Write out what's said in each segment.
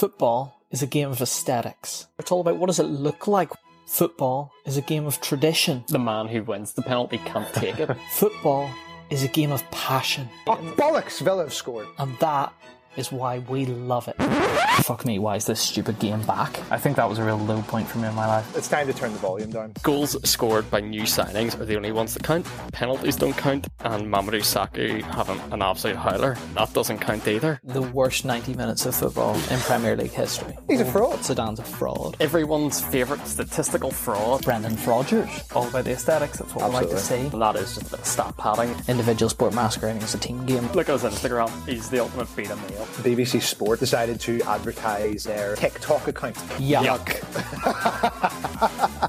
Football is a game of aesthetics. It's all about what does it look like. Football is a game of tradition. The man who wins the penalty can't take it. Football is a game of passion. Oh, bollocks! Villa have scored. And that is why we love it. Fuck me, why is this stupid game back? I think that was a real low point for me in my life. It's time to turn the volume down. Goals scored by new signings are the only ones that count. Penalties don't count, and Mamadou Sakho having an absolute howler, that doesn't count either. The worst 90 minutes of football in Premier League history. He's a fraud. Zidane's a fraud. Everyone's favourite statistical fraud, Brendan Rodgers. All about the aesthetics, that's what we like to see. and that is just a bit of stat padding. Individual sport masquerading as a team game. Look at his Instagram, he's the ultimate beta male. BBC Sport decided to advertise their TikTok account. Yuck.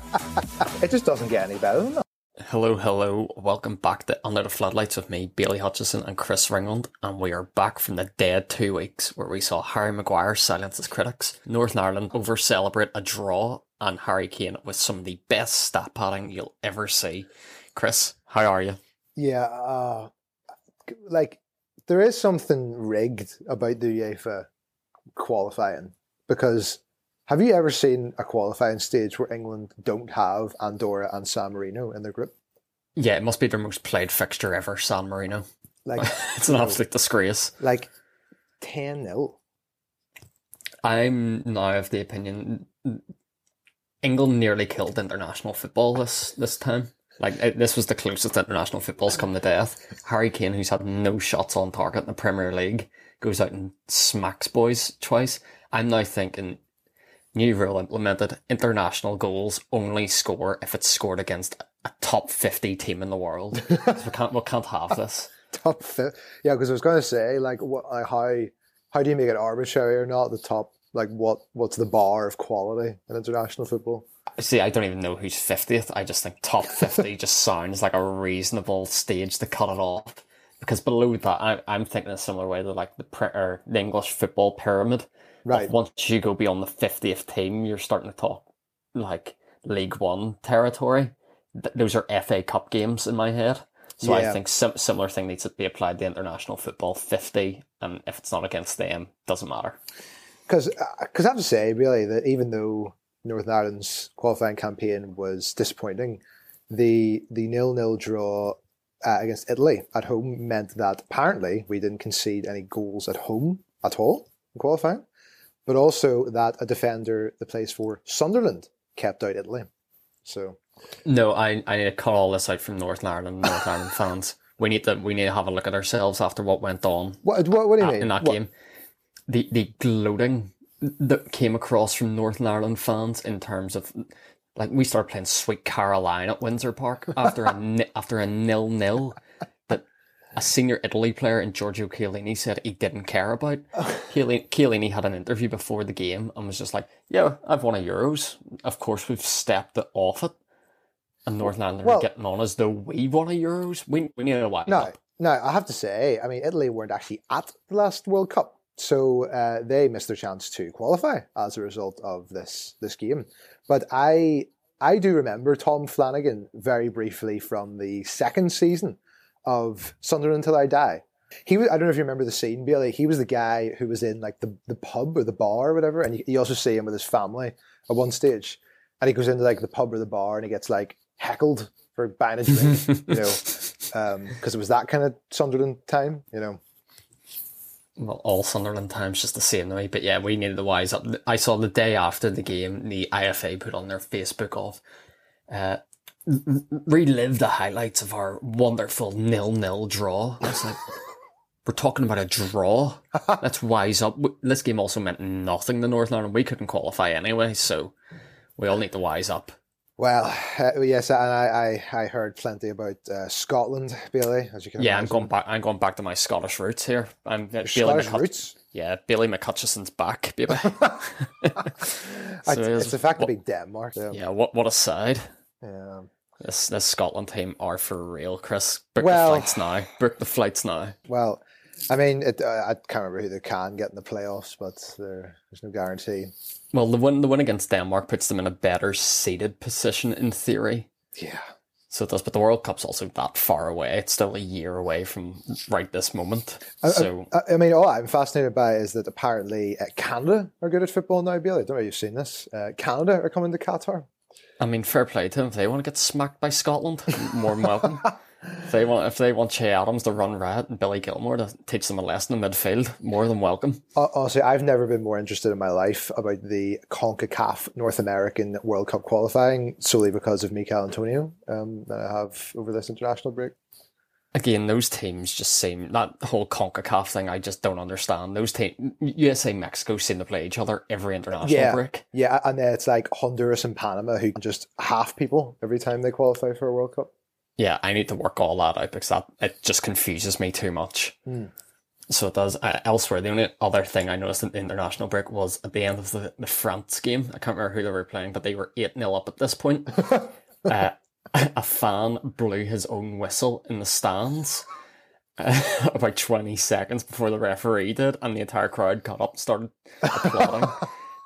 It just doesn't get any better than that. Hello, hello. Welcome back to Under the Floodlights with me, Bailey Hutchison and Chris Ringland. And we are back from the dead two weeks where we saw Harry Maguire silence his critics, Northern Ireland over celebrate a draw, and Harry Kane with some of the best stat padding you'll ever see. Chris, how are you? Yeah, uh, like there is something rigged about the UEFA qualifying because have you ever seen a qualifying stage where England don't have Andorra and San Marino in their group? Yeah, it must be their most played fixture ever, San Marino. Like, It's an absolute disgrace. like 10 0. I'm now of the opinion England nearly killed international football this this time. Like it, this was the closest international football's come to death. Harry Kane, who's had no shots on target in the Premier League, goes out and smacks boys twice. I'm now thinking new rule implemented: international goals only score if it's scored against a top fifty team in the world. we can't we can't have this. Top fit. Yeah, because I was going to say, like, what, like, how how do you make it arbitrary or not? The top, like, what what's the bar of quality in international football? See, I don't even know who's 50th. I just think top 50 just sounds like a reasonable stage to cut it off. Because below that, I, I'm thinking a similar way to like the, pre- or the English football pyramid. Right. Once you go beyond the 50th team, you're starting to talk like League One territory. Th- those are FA Cup games in my head. So I think sim- similar thing needs to be applied to international football 50. And if it's not against them, doesn't matter. Because uh, because I have to say, really, that even though Northern Ireland's qualifying campaign was disappointing, the the nil nil draw uh, against Italy at home meant that apparently we didn't concede any goals at home at all in qualifying, but also that a defender that plays for Sunderland kept out Italy. So No, I, I need to cut all this out from Northern Ireland, North Ireland fans. We need to we need to have a look at ourselves after what went on what what, what do you uh, mean in that What- game. The the gloating that came across from Northern Ireland fans in terms of like we started playing Sweet Caroline at Windsor Park after a ni- after a nil nil that a senior Italy player in Giorgio Chiellini said he didn't care about. Chiellini, Chiellini had an interview before the game and was just like, "Yeah, I've won a Euros. Of course, we've stepped it off it." And Northern Ireland Well- are getting on as though we won a Euros. We we need a wide No, up. no, I have to say, I mean, Italy weren't actually at the last World Cup, so uh, they missed their chance to qualify as a result of this this game. But I I do remember Tom Flanagan very briefly from the second season of Sunderland Until I Die. He was, I don't know if you remember the scene, Bailey. He was the guy who was in like the, the pub or the bar or whatever, and you, you also see him with his family at one stage. And he goes into like the pub or the bar and he gets like heckled for buying a drink, you know, because it was that kind of Sunderland time, you know. Well, all Sunderland times just the same to me. But yeah, we needed the wise up. I saw the day after the game, the IFA put on their Facebook of uh, relive the highlights of our wonderful nil-nil draw. I was like, we're talking about a draw. Let's wise up. This game also meant nothing to Northern Ireland. We couldn't qualify anyway, so we all need to wise up. Well, uh, yes, and I, I, I heard plenty about uh, Scotland, Billy. as you can Yeah, I'm going back. I'm going back to my Scottish roots here. I'm uh, Scottish roots. Yeah, Billy McCutcheon's back, baby. It's, So it's the fact to be Denmark. Yeah. Yeah, what what a side. yeah. This this Scotland team are for real, Chris. Book Well- the flights now. Book the flights now. Well, I mean, it, uh, I can't remember who they can get in the playoffs, but there's no guarantee. Well, the win the win against Denmark puts them in a better seated position in theory. Yeah. So it does, but the World Cup's also that far away. It's still a year away from right this moment. So I, I mean, all I'm fascinated by is that apparently uh, Canada are good at football now, Bailey. I don't know if you've seen this. Uh, Canada are coming to Qatar. I mean, fair play to them. If they want to get smacked by Scotland, more than welcome. if they want, if they want Che Adams to run riot and Billy Gilmour to teach them a lesson in midfield, more than welcome. Honestly, I've never been more interested in my life about the CONCACAF North American World Cup qualifying solely because of Michail Antonio um, that I have over this international break. Again, those teams just seem that whole CONCACAF thing. I just don't understand. Those teams, USA, Mexico, seem to play each other every international Yeah, break. yeah, and then it's like Honduras and Panama who just half people every time they qualify for a World Cup. Yeah, I need to work all that out because that it just confuses me too much. So it does. Uh, elsewhere, the only other thing I noticed in the international break was at the end of the, the France game. I can't remember who they were playing, but they were eight 0 up at this point. uh, a fan blew his own whistle in the stands. Uh, about 20 seconds before the referee did, and the entire crowd got up and started applauding.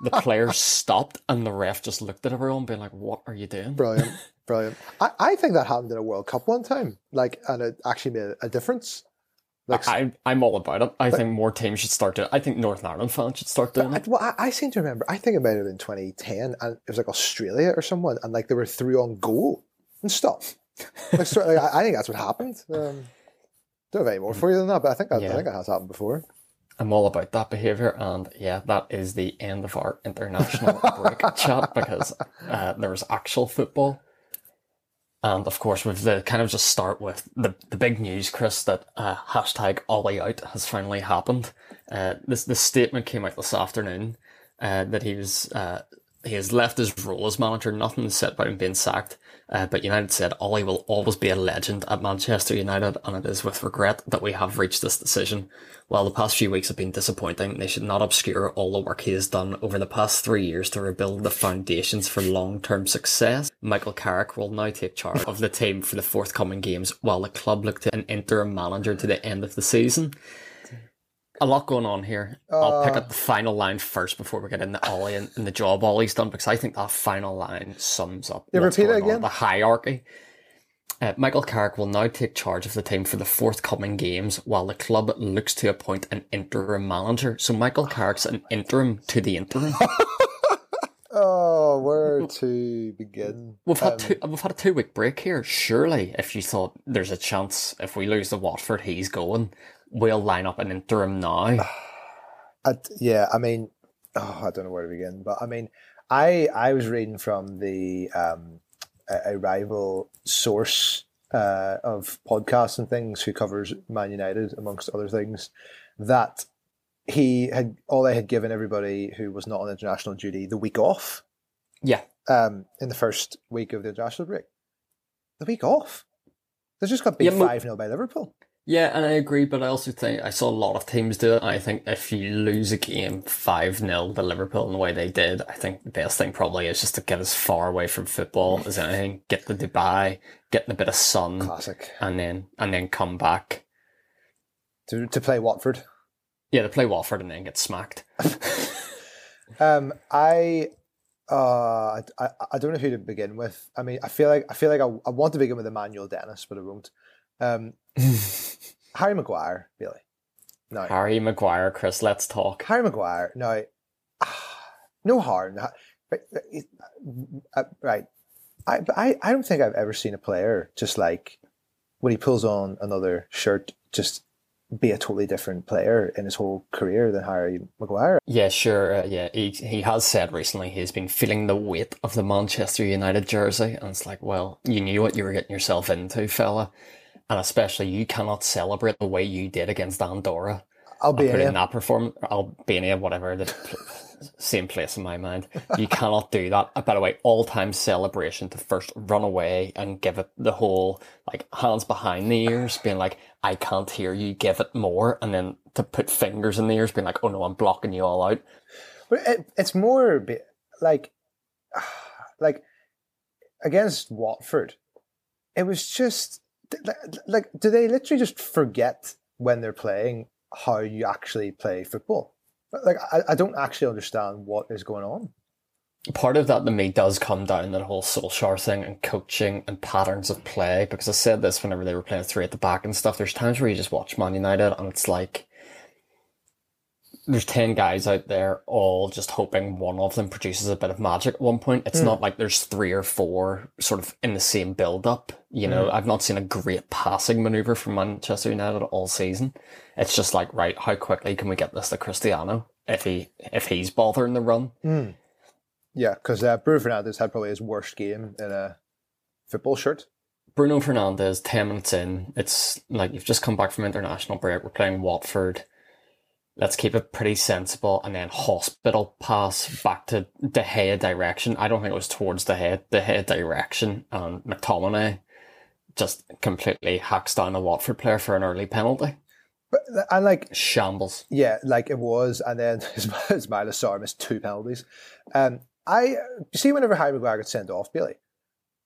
the players stopped, and the ref just looked at everyone, being like, What are you doing? Brilliant, brilliant. I, I think that happened in a World Cup one time, like, and it actually made a difference. Like, I, I'm all about it. I think more teams should start doing it. I think Northern Ireland fans should start doing I, it. well, I, I seem to remember. I think about it might have been 2010, and it was like Australia or someone, and like they were three on goal and stuff. Like, sort of, like, I, think that's what happened. Um, don't have any more for you than that, but I think that, Yeah. I think it has happened before. I'm all about that behaviour, and yeah, that is the end of our international break chat because uh, there was actual football. And of course, with the kind of just start with the, the big news, Chris, that uh, hashtag Ollie out has finally happened. Uh, this this statement came out this afternoon uh, that he was uh, he has left his role as manager. Nothing is said about him being sacked. Uh, but United said Ollie will always be a legend at Manchester United, and it is with regret that we have reached this decision. While the past few weeks have been disappointing, they should not obscure all the work he has done over the past three years to rebuild the foundations for long-term success. Michael Carrick will now take charge of the team for the forthcoming games, while the club look to an interim manager to the end of the season. A lot going on here. I'll pick up the final line first before we get into Ollie and, and the job Ollie's done because I think that final line sums up Yeah, repeat it going on, again. the hierarchy. Uh, Michael Carrick will now take charge of the team for the forthcoming games while the club looks to appoint an interim manager. So Michael Carrick's an interim to the interim. Oh, where to begin? We've had two, we've had a two week break here. Surely, if you thought there's a chance if we lose to Watford, he's going, we'll line up an interim now. I, yeah, I mean, oh, I don't know where to begin, but I mean, I I was reading from the um, a, a rival source uh, of podcasts and things who covers Man United amongst other things that he had all they had given everybody who was not on international duty the week off Yeah, um, in the first week of the international break. The week off. They just got beat Yeah, five 0 by Liverpool. Yeah, and I agree, but I also think I saw a lot of teams do it. I think if you lose a game 5 0 to Liverpool in the way they did, I think the best thing probably is just to get as far away from football as anything. Get to Dubai, get a bit of sun, Classic and then and then come back. to to play Watford. Yeah, to play Watford and then get smacked. Um, I, uh, I, I don't know who to begin with. I mean, I feel like I feel like I, I want to begin with Emmanuel Dennis, but I won't. Um, Harry Maguire, really. No, Harry Maguire, Chris, let's talk. Harry Maguire. No, no harm. Right, uh. I, but I, I don't think I've ever seen a player just like when he pulls on another shirt, just be a totally different player in his whole career than Harry Maguire. Yeah, sure. Uh, yeah, he he has said recently he's been feeling the weight of the Manchester United jersey, and it's like, well, you knew what you were getting yourself into, fella, and especially you cannot celebrate the way you did against Andorra. I'll put Albania. in that performance, Albania, whatever, the same place in my mind. You cannot do that. Uh, By the way, all time celebration to first run away and give it the whole, like, hands behind the ears, being like, I can't hear you, give it more. And then to put fingers in the ears, being like, oh no, I'm blocking you all out. But it, it's more like, like against Watford, it was just like, do they literally just forget when they're playing how you actually play football? Like, I, I don't actually understand what is going on. part of that to me does come down the whole Solskjaer thing and coaching and patterns of play. Because I said this whenever they were playing three at the back and stuff. There's times where you just watch Man United and it's like there's 10 guys out there all just hoping one of them produces a bit of magic at one point. It's hmm. not like there's three or four sort of in the same build up. You know, hmm. I've not seen a great passing maneuver from Manchester United all season. It's just like, right, how quickly can we get this to Cristiano if he if he's bothering the run? Hmm. Yeah, because uh, Bruno Fernandes had probably his worst game in a football shirt. Bruno Fernandes, 10 minutes in, it's like you've just come back from international break. We're playing Watford. Let's keep it pretty sensible and then hospital pass back to De Gea direction. I don't think it was towards De Gea, De Gea direction. And McTominay just completely hacks down a Watford player for an early penalty. But and like Shambles. yeah, like it was, and then Ismaila Sarr missed two penalties. Um, I you see whenever Harry Maguire got sent off, Billy,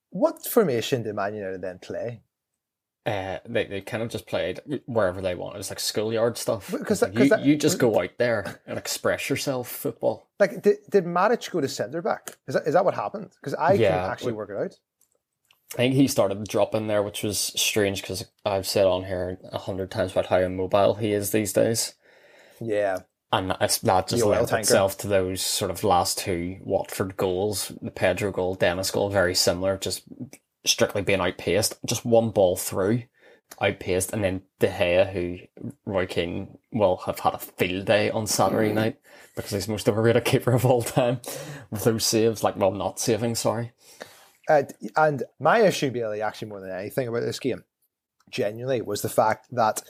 what formation did Man United then play? Uh, they, they kind of just played wherever they want. It was like schoolyard stuff. Because Like, you, that- you just go out there and express yourself, football. Like, did, did Matic go to centre back? Is that is that what happened? Because I Yeah, couldn't actually work it out. I think he started dropping there, which was strange because I've said on here a hundred times about how immobile he is these days. Yeah, And that's, that just lent itself to those sort of last two Watford goals. The Pedro goal, Dennis goal, very similar, just strictly being outpaced. Just one ball through, outpaced, and then De Gea, who Roy Keane will have had a field day on Saturday night because he's most overrated keeper of all time with those saves. Like, well, not saving, sorry. Uh, and my issue, Billy, actually more than anything about this game, genuinely, was the fact that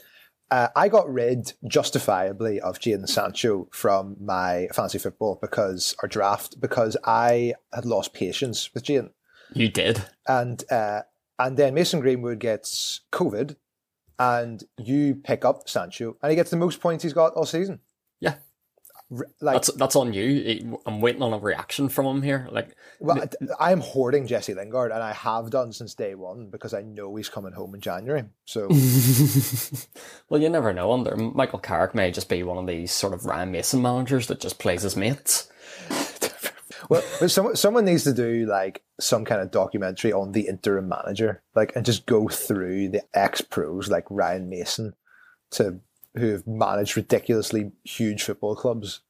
uh, I got rid justifiably of Jadon Sancho from my fantasy football because our draft because I had lost patience with Jadon, You did. and uh, and then Mason Greenwood gets COVID, and you pick up Sancho, and he gets the most points he's got all season. Yeah. Like, That's that's on you. I'm waiting on a reaction from him here. Like, well, I am hoarding Jesse Lingard, and I have done since day one because I know he's coming home in January. So. well, you never know. Under Michael Carrick may just be one of these sort of Ryan Mason managers that just plays his mates. Well, but someone someone needs to do like some kind of documentary on the interim manager, like, and just go through the ex pros like Ryan Mason, to who have managed ridiculously huge football clubs.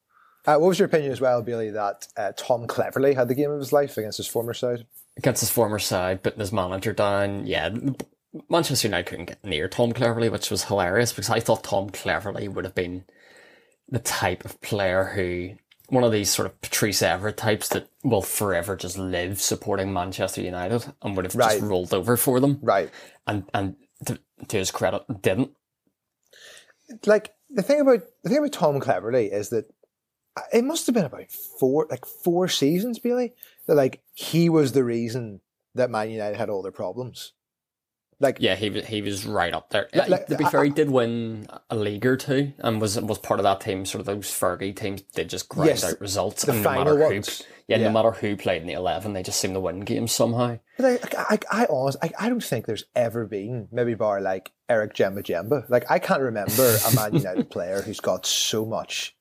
Uh, what was your opinion as well, Billy, that uh, Tom Cleverley had the game of his life against his former side? Against his former side, putting his manager down. Yeah, Manchester United couldn't get near Tom Cleverley, which was hilarious because I thought Tom Cleverley would have been the type of player who, one of these sort of Patrice Evra types that will forever just live supporting Manchester United and would have Right. just rolled over for them. Right. And and to, to his credit, didn't. Like the thing about the thing about Tom Cleverley is that it must have been about four like four seasons, Billy, that like he was the reason that Man United had all their problems. Like Yeah, he was he was right up there. Like- like, to be I- fair, he did win a league or two, and was was part of that team. Sort of those Fergie teams they just grind Yes, out results. the and no matter ones. Who, yeah, Yeah. no matter who played in the eleven, they just seem to win games somehow. But I, I, I, honest, I, I don't think there's ever been, maybe bar like Eric Djemba Djemba. Like, I can't remember a Man United player who's got so much,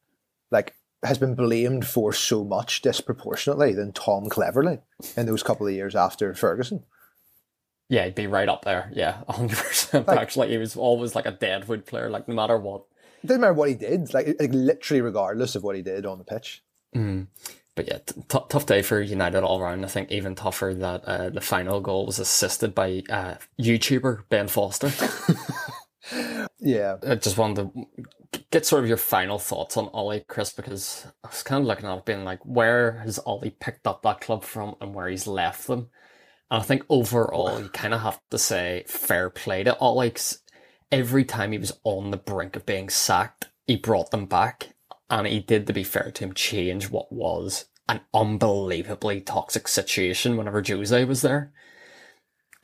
like, has been blamed for so much disproportionately than Tom Cleverley in those couple of years after Ferguson. Yeah, he'd be right up there. Yeah, hundred percent. Like- Actually, he was always like a deadwood player. Like no matter what. It doesn't matter what he did, like, like literally regardless of what he did on the pitch. But yeah, t- t- tough day for United all round. I think even tougher that uh, the final goal was assisted by uh, YouTuber Ben Foster. Yeah. I just wanted to get sort of your final thoughts on Ollie, Chris, because I was kind of looking at it being like, where has Ollie picked up that club from and where he's left them? And I think overall, you kind of have to say fair play to Alex. every time he was on the brink of being sacked, he brought them back. And he did, to be fair to him, change what was an unbelievably toxic situation whenever Jose was there.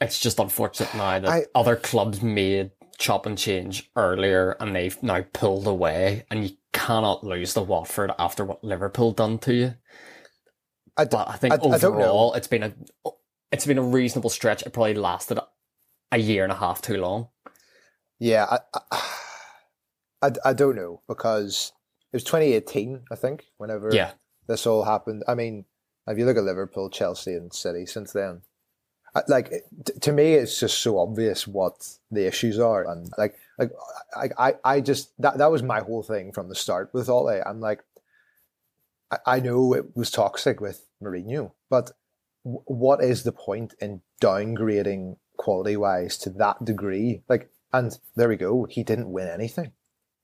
It's just unfortunate now that I- other clubs made chop and change earlier and they've now pulled away and you cannot lose to Watford after what Liverpool done to you. I, d- But I think I- I don't know. overall it's been a it's been a reasonable stretch. It probably lasted a year and a half too long. yeah, I, I, I, don't know because it was 2018, I think, whenever Yeah. this all happened. I mean, If you look at Liverpool, Chelsea, and City since then, like to me, it's just so obvious what the issues are, and like like I I, I just that that was my whole thing from the start with Ole. I'm like, I, I know it was toxic with Mourinho, but what is the point in downgrading quality wise to that degree? Like, and there we go. He didn't win anything.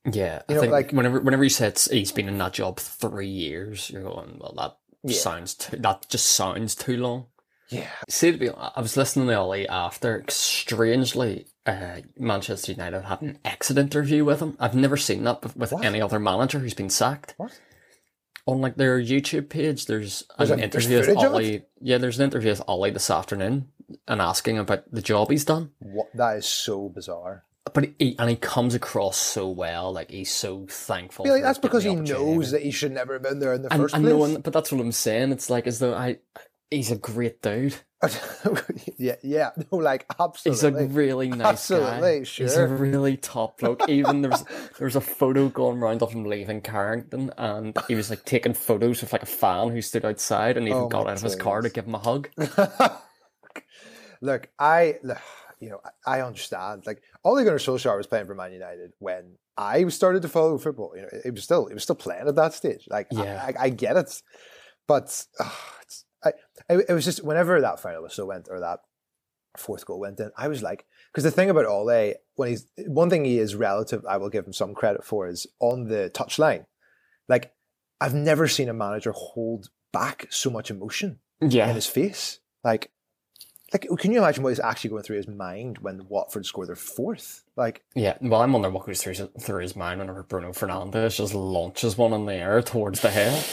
Yeah, You I know, think like- whenever whenever he says he's been in that job three years, you're going, well, that Yeah. sounds too, that just sounds too long. Yeah, See, to be honest, I was listening to Ollie after. Strangely, uh, Manchester United had an exit interview with him. I've never seen that with- with What? any other manager who's been sacked. What? On like their YouTube page, there's There's an a- there's interview with of it? Ollie. Yeah, there's an interview with Ollie this afternoon and asking about the job he's done. what that is so bizarre. But he and he comes across so well, like he's so thankful. For that's because he getting the opportunity. knows that he should never have been there in the And, first and place. no one, but that's what I'm saying. It's like as though I, he's a great dude. yeah, yeah, no, like absolutely. He's a really nice guy. Absolutely, He's a really top bloke. Even there's there's a photo going around of him leaving Carrington, and he was like taking photos with like a fan who stood outside, and even Oh, got out of his car to give him a hug. Look, I, you know, I understand. Like Ole Gunnar Solskjaer was playing for Man United when I started to follow football. You know, it was still, it was still playing at that stage. Like, Yeah. I, I, I get it, but uh, it's, I, it, it was just whenever that final whistle went or that fourth goal went in, I was like, because the thing about Ole, when he's one thing he is relative, I will give him some credit for is on the touchline. Like, I've never seen a manager hold back so much emotion in his face. Like, like can you imagine what is actually going through his mind when Watford score their fourth? Like, yeah. Well, I'm wondering what goes through his, through his mind whenever Bruno Fernandes just launches one in the air towards the head.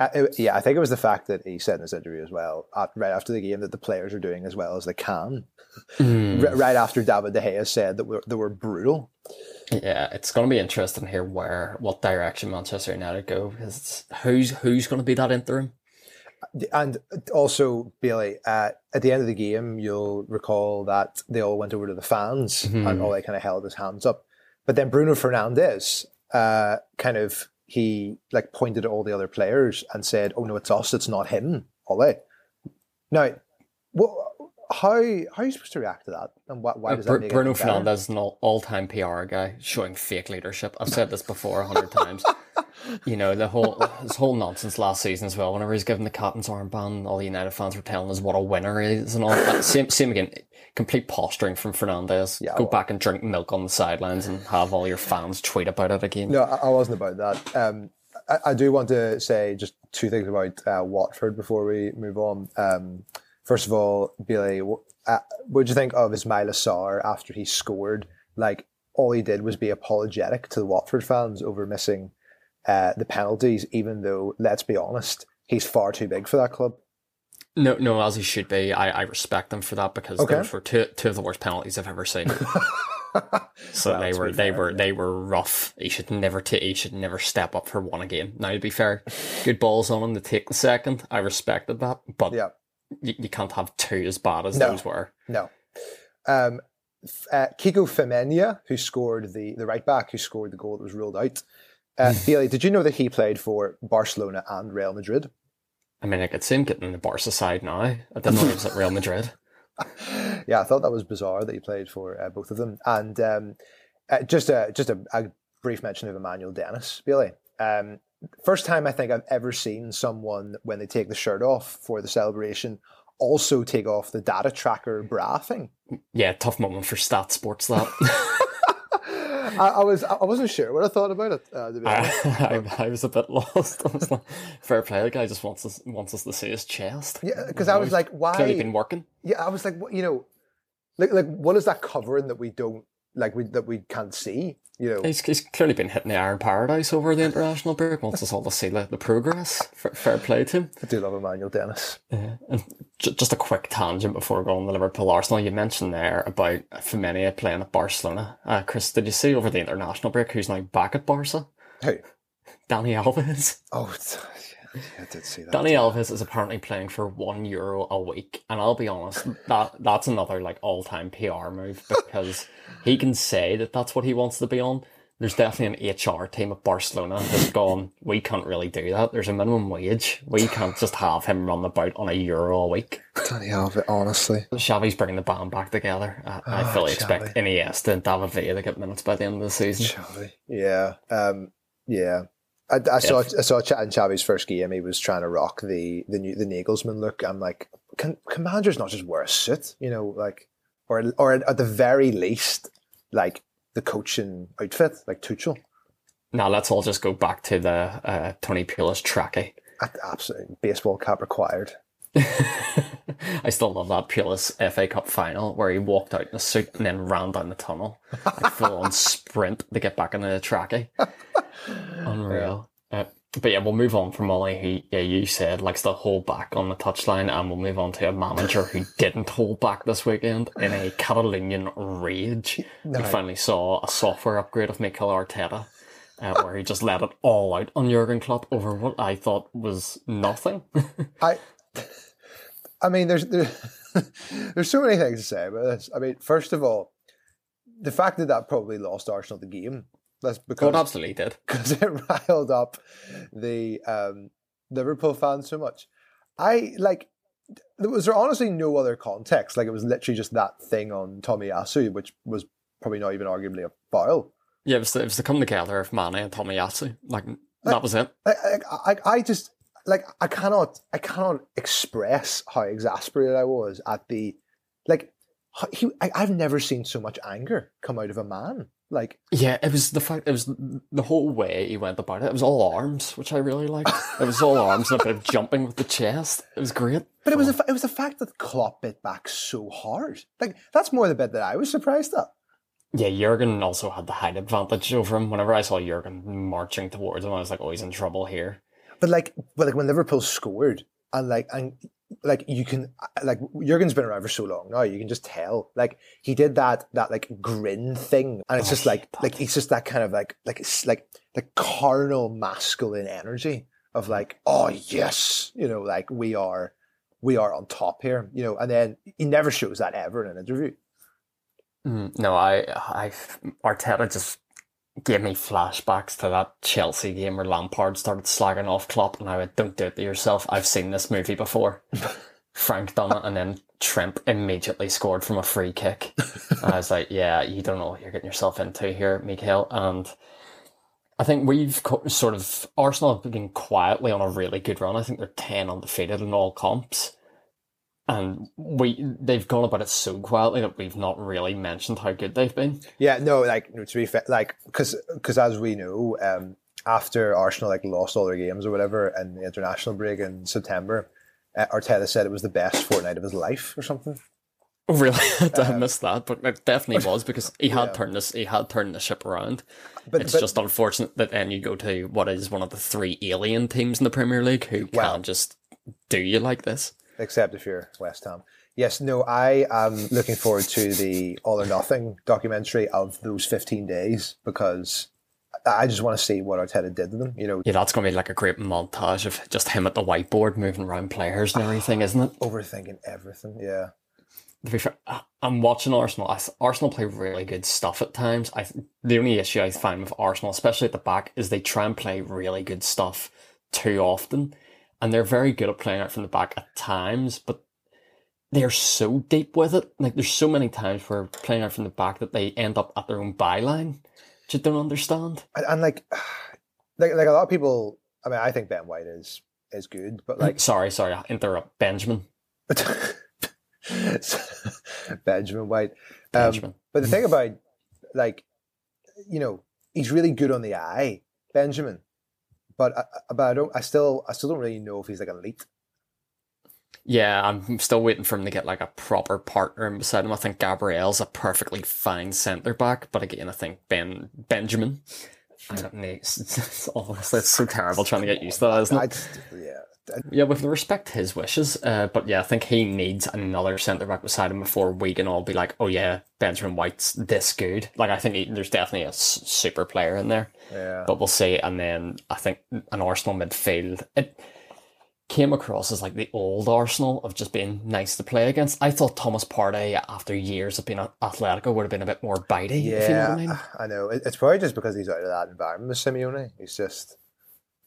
Uh, it- yeah, I think it was the fact that he said in his interview as well, at, right after the game, that the players are doing as well as they can. Mm. R- right after David De Gea said that we're, they were brutal. Yeah, it's going to be interesting here where what direction Manchester United go because who's who's going to be that interim. And also, Bailey, uh, at the end of the game, you'll recall that they all went over to the fans Mhm. and all they kind of held his hands up. But then Bruno Fernandes, uh, kind of, he like pointed at all the other players and said, "Oh no, it's us. It's not him." Ole. Now, what? How how are you supposed to react to that? And why, why Uh, does Bru- that make Bruno? Fernandes is an all-time PR guy showing fake leadership. I've said this before a hundred times. You know the whole his whole nonsense last season as well. Whenever he's given the captain's armband, all the United fans were telling us what a winner he is and all that. Same same again. Complete posturing from Fernandes. Yeah, Go well- back and drink milk on the sidelines and have all your fans tweet about it again. No, I I wasn't about that. Um, I, I do want to say just two things about uh, Watford before we move on. Um, first of all, Billy, uh, what do you think of Ismaila Sarr after he scored? Like, all he did was be apologetic to the Watford fans over missing uh, the penalties, even though, let's be honest, he's far too big for that club. No, no, as he should be. I, I respect them for that because Okay. those were two, two of the worst penalties I've ever seen. So Well, they were they fair, were yeah. they were rough. He should never ta- he should never step up for one again. Now to be fair, good balls on him to take the second. I respected that, but Yeah. you, you can't have two as bad as No. those were. No. Um, uh, Kiko Femenia, who scored the, the right back, who scored the goal that was ruled out. Uh, Bailey, did you know that he played for Barcelona and Real Madrid? I mean, I could see him getting the Barca side now. I didn't know he was at Real Madrid. yeah, I thought that was bizarre that he played for uh, both of them. And um, uh, just a just a, a brief mention of Emmanuel Dennis, Bailey. Um, first time I think I've ever seen someone when they take the shirt off for the celebration also take off the data tracker bra thing. Yeah, tough moment for Stat Sports. That I, I was I wasn't sure what I thought about it. Uh. I, I, I was a bit lost. I was like, fair play. The guy just wants us wants us to see his chest. Yeah, because I was like, why? clearly been working. Yeah, I was like, what, you know, like like what is that covering that we don't like we that we can't see? You know, He's, he's clearly been hitting the iron paradise over the international break. Wants us all to see the, the progress. Fair, fair play to him. I do love Emmanuel Dennis. Yeah. And j- just a quick tangent before we go on the Liverpool Arsenal. You mentioned there about Femenia playing at Barcelona. Uh, Chris, did you see over the international break who's now back at Barca? Who? Dani Alves. Oh, yeah, I did see that. Dani Alves is apparently playing for one euro a week, and I'll be honest, that that's another like all time PR move because he can say that that's what he wants to be on. there's definitely an HR team at Barcelona that's gone, we can't really do that. There's a minimum wage. We can't just have him run about on a euro a week. Help it, honestly. Xavi's bringing the band back together. I, I Ah, fully Xavi. expect Iniesta and David Villa to get minutes by the end of the season. Xavi. Yeah. Um, yeah. I, I saw I saw Ch- in first game. He was trying to rock the the new the Nagelsmann look. I'm like, can, managers not just wear a suit? You know, like, or or at the very least, like the coaching outfit, like Tuchel. Now let's all just go back to the uh, Tony Pulis trackie. Absolutely, baseball cap required. I still love that Pulis FA Cup final where he walked out in a suit and then ran down the tunnel, like full on sprint to get back into the trackie. Unreal. Uh, but yeah, we'll move on from Ollie, who yeah, you said likes to hold back on the touchline, and we'll move on to a manager who didn't hold back this weekend in a Catalonian rage. We finally saw a software upgrade of Mikel Arteta. Uh, where he just let it all out on Jurgen Klopp over what I thought was nothing. I, I mean, there's there, there's so many things to say about this. I mean, first of all, the fact that that probably lost Arsenal the game. That's God because absolutely did. because it riled up the um, Liverpool fans so much. I like. There was there honestly no other context. Like it was literally just that thing on Tomiyasu, which was probably not even arguably a foul. Yeah, it was, the, it was the come together of Mane and Tomiyasu. Like that was it. I, I- I just like I cannot I cannot express how exasperated I was at the like he I, I've never seen so much anger come out of a man like Yeah, it was the fact. It was the whole way he went about it. It was all arms, which I really liked. It was all arms and a bit of jumping with the chest. It was great. but it was the, oh. fa- it was the fact that Klopp bit back so hard like that's more the bit that I was surprised at Yeah, Jurgen also had the height advantage over him. Whenever I saw Jurgen marching towards him, I was like, "Oh, he's in trouble here." But like but like when Liverpool scored and like and like you can like Jurgen's been around for so long now you can just tell. Like he did that that like grin thing and it's Oh, just like like it's just that kind of like like it's like the carnal masculine energy of like oh yes you know like we are we are on top here you know and then he never shows that ever in an interview. Mm, no, I, I, Arteta just gave me flashbacks to that Chelsea game where Lampard started slagging off Klopp, and I went, "Don't do it to yourself. I've seen this movie before." Frank done it, and then Trent immediately scored from a free kick. I was like, "Yeah, you don't know what you're getting yourself into here, Mikael." And I think we've co- sort of Arsenal have been quietly on a really good run. I think they're ten undefeated in all comps. And we they've gone about it so quietly that we've not really mentioned how good they've been. Yeah, no, like to be fair, like because because as we know, um, after Arsenal like lost all their games or whatever in the international break in September, uh, Arteta said it was the best fortnight of his life or something. Oh, really? I missed that, but it definitely was because he had Yeah. turned this. He had turned the ship around. But it's but, just unfortunate that then you go to what is one of the three alien teams in the Premier League who Well- can just do you like this. Except if you're West Ham. Yes, no, I am looking forward to the All or Nothing documentary of those 15 days because I just want to see what Arteta did to them. You know, Yeah, that's going to be like a great montage of just him at the whiteboard moving around players and everything, isn't it? overthinking everything. Yeah. To be fair, I'm watching Arsenal. Arsenal play really good stuff at times. I the only issue I find with Arsenal, especially at the back, is they try and play really good stuff too often, and they're very good at playing out from the back at times. But they're so deep with it. Like there's so many times where playing out from the back that they end up at their own byline. Which I don't understand. And, and like, like, like a lot of people, I mean, I think Ben White is is good, but like, sorry, sorry, I interrupt. Benjamin, Benjamin White. Um, Benjamin. but the thing about, like, you know, he's really good on the eye, Benjamin. But I, I- but I don't. I still I still don't really know if he's like elite. Yeah, I'm still waiting for him to get like a proper partner in beside him. I think Gabriel's a perfectly fine centre back, but again, I think Ben Benjamin. I don't know. It's, it's, honestly, it's so terrible trying to get used to that, isn't I it? just, yeah. Yeah, with can respect his wishes, uh, but yeah, I think he needs another centre back beside him before we can all be like, oh yeah, Benjamin White's this good. Like, I think he, there's definitely a s- super player in there Yeah. but we'll see. And then I think an Arsenal midfield. It came across as like the old Arsenal of just being nice to play against. I thought Thomas Partey, after years of being at Atletico, would have been a bit more bitey. if you know what I mean. I know. It's probably just because he's out of that environment with Simeone. He's just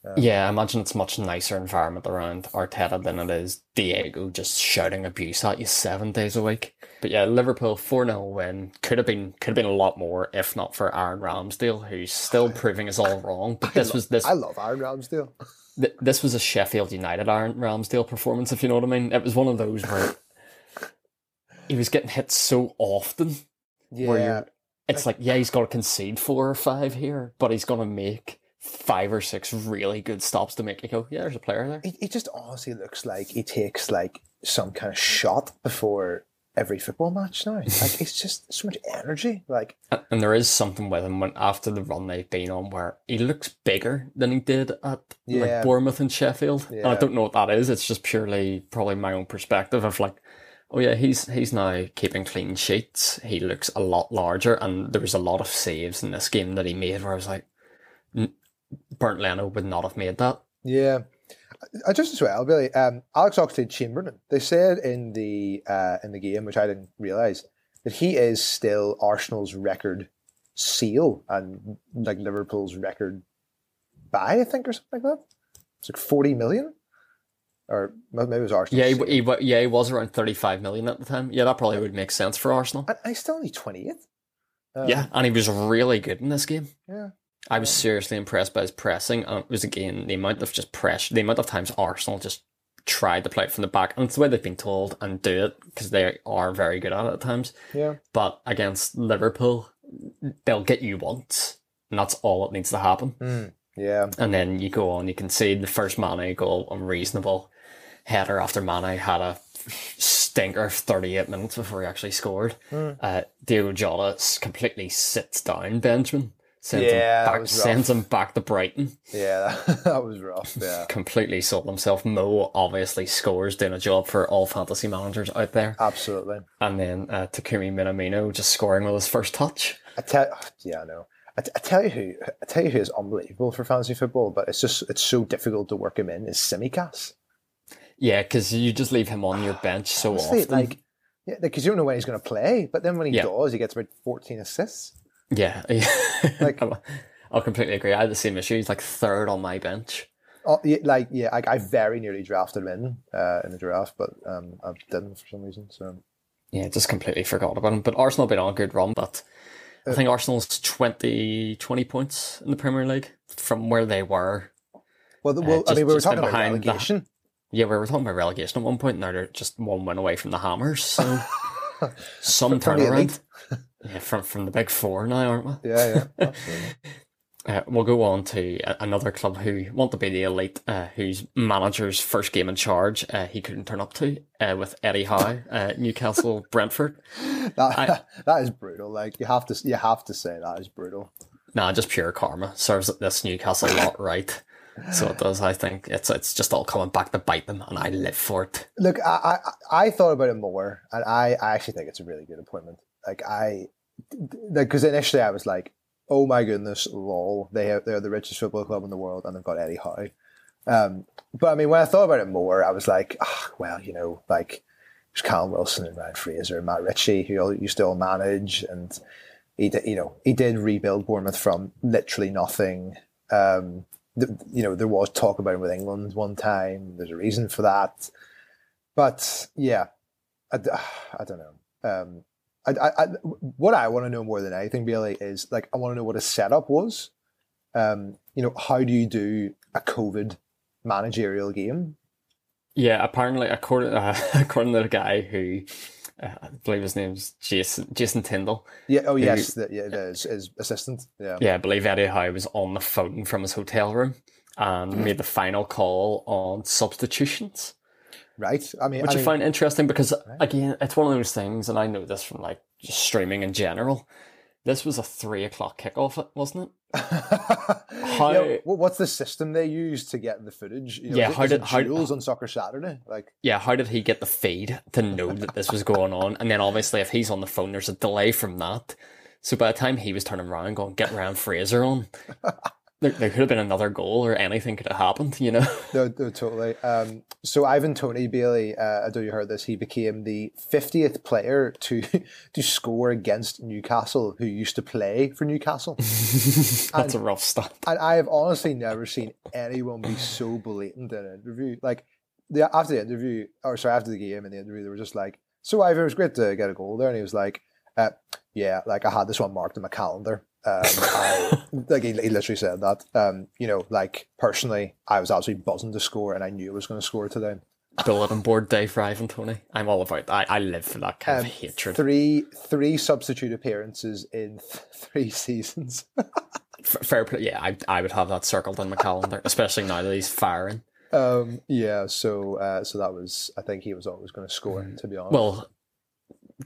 Um, yeah, I imagine it's much nicer environment around Arteta than it is Diego just shouting abuse at you seven days a week. But yeah, Liverpool four 0 win could have been could have been a lot more if not for Aaron Ramsdale, who's still proving us all wrong. But this was this I love Aaron Ramsdale. th- this was a Sheffield United Aaron Ramsdale performance, if you know what I mean. It was one of those where he was getting hit so often Yeah, you're it's like, yeah, he's got to concede four or five here, but he's gonna make five or six really good stops to make you go, yeah, there's a player there. It, he just honestly looks like he takes like some kind of shot before every football match now. Like it's just so much energy. Like And- And there is something with him when after the run they've been on where he looks bigger than he did at Yeah. like Bournemouth and Sheffield. And I don't know what that is. It's just purely probably my own perspective of like, oh yeah, he's he's now keeping clean sheets. He looks a lot larger, and there was a lot of saves in this game that he made where I was like, "N- Bernd Leno would not have made that. Yeah. I just as well, really. Um, Alex Oxlade Chamberlain. They said in the uh, in the game, which I didn't realize, that he is still Arsenal's record seal and like Liverpool's record buy, I think, or something like that. It's like forty million, or maybe it was Arsenal. Yeah, he, he, yeah, he was around thirty five million at the time. Yeah, that probably would make sense for Arsenal. and I still only twenty eight. Um, yeah, and he was really good in this game. yeah. I was seriously impressed by his pressing. And it was again the amount of just pressure, the amount of times Arsenal just tried to play it from the back, and it's the way they've been told and do it because they are very good at it at times. Yeah. But against Liverpool, they'll get you once, and that's all that needs to happen. Mm, yeah. And then you go on, you can see the first Mane goal, unreasonable header after Mane had a stinker of 38 minutes before he actually scored. Hmm. Uh, Diego Jota completely sits down Benjamin, sends, Yeah, him, back, sends him back to Brighton, Yeah. That, that was rough. Yeah. completely sold himself. Mo obviously scores, doing a job for all fantasy managers out there. Absolutely. And then uh, Takumi Minamino just scoring with his first touch. I tell, yeah, I know. I, t- I tell you who, I tell you who is unbelievable for fantasy football, but it's just it's so difficult to work him in. Is Tsimikas. Yeah, because you just leave him on your bench so Honestly, often. like, yeah, because you don't know when he's going to play, but then when he Yeah. does, he gets about fourteen assists. Yeah, Like- I'll, completely agree. I had the same issue. He's like third on my bench. Oh, yeah, like yeah, I, I very nearly drafted him in uh, in the draft, but um, I didn't for some reason. So Yeah, just completely forgot about him. But Arsenal been on a good run. But I think Arsenal's 20, 20 points in the Premier League from where they were. well, the, well, I just- mean, we were talking about behind the- relegation. Yeah, we were talking about relegation at one point. Now they're just one win away from the Hammers. So some turnaround. Yeah, from from the big four now, aren't we? Yeah, yeah, absolutely. Uh, we'll go on to a- another club who want to be the elite, uh, whose manager's first game in charge uh, he couldn't turn up to uh, with Eddie Howe, uh, Newcastle Brentford. that, that is brutal. Like you have to, you have to say that is brutal. Nah, just pure karma serves this Newcastle lot right. So it does. I think it's it's just all coming back to bite them, and I live for it. Look, I, I I thought about it more, and I, I actually think it's a really good appointment. Like I, like because initially I was like, oh my goodness, lol, they have they're the richest football club in the world, and they've got Eddie Howe. Um, but I mean, when I thought about it more, I was like, ah, well, you know, like there's Callum Wilson and Ryan Fraser and Matt Ritchie who all- you still manage, and he did, you know, he did rebuild Bournemouth from literally nothing. Um, th- you know, there was talk about him with England one time. There's a reason for that. But yeah, I, I don't know. Um, I, I, I, what I want to know more than anything, Bailey, is like I want to know what a setup was. Um, you know, how do you do a COVID managerial game? Yeah, apparently, according uh, according to the guy who uh, I believe his name's Jason Jason Tindall. Yeah. Oh, yes. The, yeah, the, his, his assistant. Yeah. Yeah, I believe Eddie Howe was on the phone from his hotel room and made the final call on substitutions. Right. I mean, which I I mean, find interesting because again, it's one of those things, and I know this from like just streaming in general. This was a three o'clock kickoff, wasn't it? How- Yeah, wh- what's the system they use to get the footage? You know, Yeah, it- how did- how- Jules on Soccer Saturday? Like, Yeah, how did he get the feed to know that this was going on? And then obviously, if he's on the phone, there's a delay from that. So by the time he was turning around, going get Ryan Fraser on, there, there could have been another goal or anything could have happened, you know? No, no totally. Um, so Ivan Toney Bailey, uh, I don't know you heard this. He became the fiftieth player to to score against Newcastle, who used to play for Newcastle. That's a rough stat. And I have honestly never seen anyone be so blatant in an interview. Like the after the interview, or sorry, after the game in the interview, they were just like, "So Ivan, it was great to get a goal there," and he was like, uh, "Yeah, like I had this one marked in my calendar." Um, I, like he, he literally said that. Um, you know, like personally, I was absolutely buzzing to score, and I knew I was going to score today. Bulletin board day for Ivan Toney. I'm all about that. I, I live for that kind Um, of hatred. Three three substitute appearances in th- three seasons. Fair play. Yeah, I, I would have that circled in my calendar, especially now that he's firing. um, yeah, so uh, so that was. I think he was always going to score. To be honest, Well,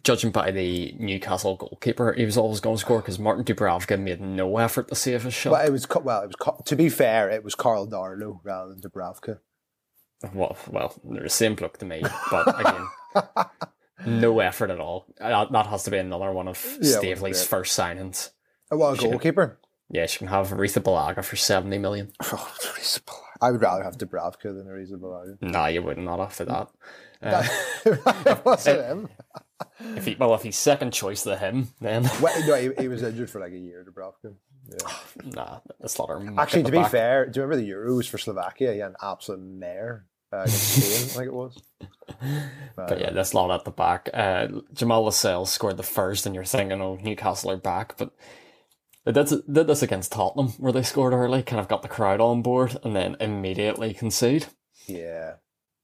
judging by the Newcastle goalkeeper, he was always going to score because Martin Dubravka made no effort to save his shot. But it was well, it was to be fair, it was Carl Darlow rather than Dubravka. Well, well, they're the same bloke to me, but again, no effort at all. That, has to be another one of Yeah, Staveley's first signings. Oh, well, a goalkeeper. Yeah, she can have Arrizabalaga for 70 million. Oh, I would rather have Dubravka than Arrizabalaga. Nah, you wouldn't. not after that. Uh, it wasn't him. if he, well, if he's second choice to him, then Well, no, he, he was injured for like a year, Dubravka. Yeah. nah, the slaughter. Actually, to be fair, do you remember the Euros for Slovakia? He had an absolute mare uh, against Spain, I think it was. But yeah, that's lot at the back. Uh, Jamal Lascelles scored the first, and you're thinking, oh, Newcastle are back. But they did, did this against Tottenham, where they scored early, kind of got the crowd on board, and then immediately concede. Yeah.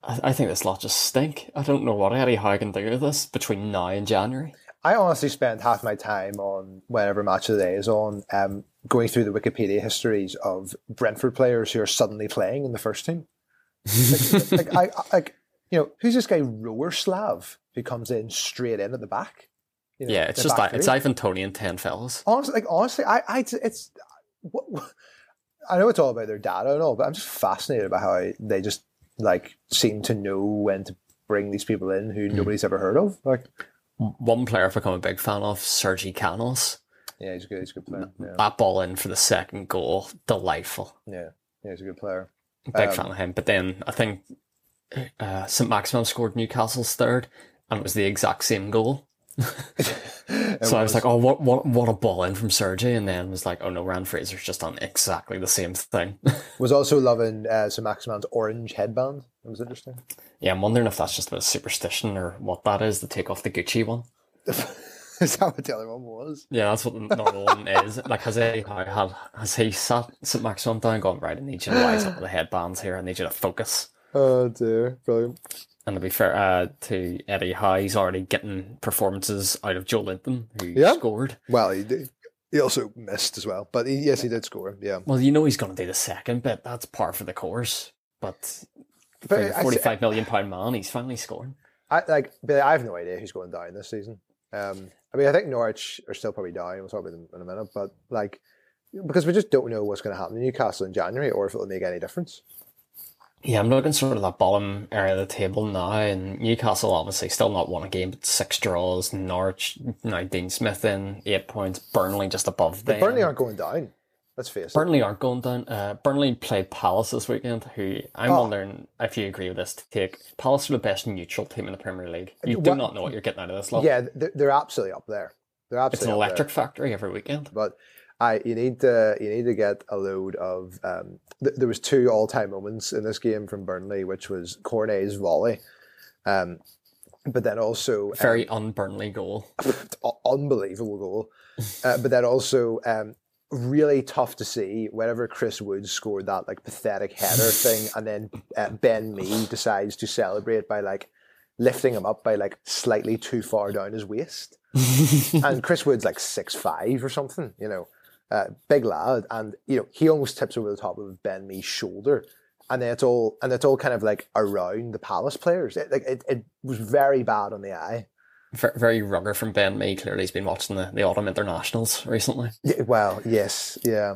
I, I think this lot just stink. I don't know what Eddie Howe can do with this between now and January. I honestly spend half my time on whenever match of the day is on, um, going through the Wikipedia histories of Brentford players who are suddenly playing in the first team. Like, like, I, I- like you know, who's this guy Roerslev who comes in straight in at the back? You know, Yeah, it's just that. It's? Ivan Toney and 10 fellas. honestly, like honestly, I, I, it's, what, what- I know it's all about their data and all, but I'm just fascinated by how they just like seem to know when to bring these people in Hmm. who nobody's ever heard of. Like, One player I've become a big fan of, Sergi Canos. yeah, he's a good, he's a good player. Yeah, That ball in for the second goal, delightful. yeah, yeah he's a good player. Big Um, fan of him. But then I think uh, Saint-Maximin scored Newcastle's third, and it was the exact same goal. so I was like, oh, what, what, what a ball in from Sergey, And then was like, oh no, Ryan Fraser's just done exactly the same thing. Was also loving uh, Saint-Maximin's orange headband. It was interesting. yeah, I'm wondering if that's just a superstition or what that is to take off the Gucci one. Is that what the other one was? Yeah, that's what the normal one is. Like, has he, had, has he sat Saint-Maximin down and gone, right, I need you to rise up with the headbands here, I need you to focus. Oh dear, brilliant. And to be fair uh, to Eddie Howe, he's already getting performances out of Joelinton, who Yeah. scored. Well, he did, he also missed as well, but he, yes, he did score. Yeah, Well, you know he's going to do the second bit. That's par for the course. But but for I, forty-five million pound man, he's finally scoring. I like, but I have no idea who's going down this season. Um, I mean, I think Norwich are still probably down. We'll talk about them in a minute, but like, because we just don't know what's going to happen in Newcastle in January, or if it'll make any difference. Yeah, I'm looking sort of that bottom area of the table now, and Newcastle obviously still not won a game, but six draws. Norwich now Dean Smith in eight points. Burnley just above them. But Burnley aren't going down. Let's face it. Burnley aren't going down. Uh, Burnley played Palace this weekend, who I'm Oh. wondering if you agree with this take. Palace are the best neutral team in the Premier League. You do What- not know what you're getting out of this lot. Yeah, they're, they're absolutely up there. They're absolutely. It's an up there. electric factory every weekend. But I you need to you need to get a load of um, th- there was two all time moments in this game from Burnley, which was Cornet's volley, um, but then also um, Very un-Burnley goal. unbelievable goal, uh, but then also um, really tough to see whenever Chris Wood scored that like pathetic header thing, and then uh, Ben Mee decides to celebrate by like lifting him up by like slightly too far down his waist. And Chris Wood's like six five or something, you know, uh, big lad, and you know he almost tips over the top of Ben Mee's shoulder, and then it's all and it's all kind of like around the Palace players. It, like it, it was very bad on the eye. Ver- Very rugger from Ben Mee. Clearly, he's been watching the, the autumn internationals recently. Yeah, well, yes, yeah,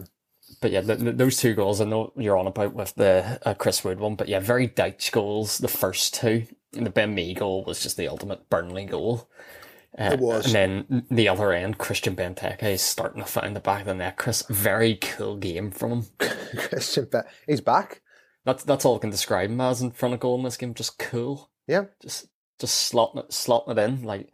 But yeah, the, the, those two goals I know you're on about with the uh, Chris Wood one, but yeah, very Dyche goals. The first two, and the Ben Mee goal was just the ultimate Burnley goal. Uh, It was. And then the other end, Christian Benteke is starting to find the back of the net. Chris, very cool game from him. Christian, Be- he's back. That's that's all I can describe him as in front of goal in this game. Just cool. Yeah. Just just slotting it, slotting it in. Like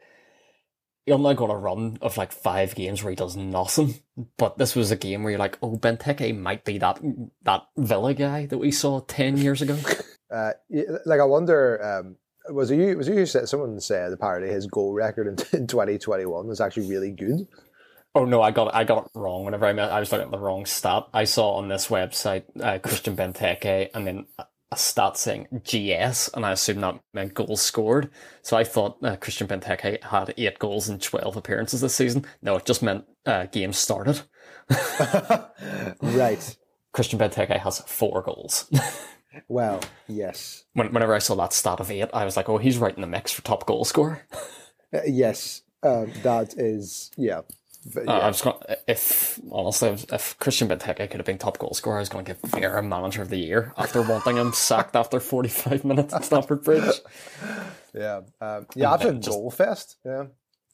he'll not got a run of like five games where he does nothing. But this was a game where you're like, oh, Benteke might be that that Villa guy that we saw ten years ago. Uh, like I wonder, um, was it you? Was it you who said someone said apparently his goal record in, in 2021 was actually really good? Oh no, I got I got it wrong. Whenever I met, I was looking at the wrong stat. I saw on this website uh, Christian Benteke, and then a, a stat saying GS, and I assumed that meant goals scored. So I thought uh, Christian Benteke had eight goals in twelve appearances this season. No, it just meant uh, games started. right. Christian Benteke has four goals. Well, yes, when, whenever I saw that stat of eight, I was like, oh, he's right in the mix for top goal scorer. Uh, yes. Um, that is yeah. V- Uh. I was going if honestly, if, Christian Benteke could have been top goal scorer, I was going to give Vieira manager of the year after wanting him sacked after forty five minutes at Stamford Bridge. yeah. Um, yeah. After then just- goal fest. Yeah.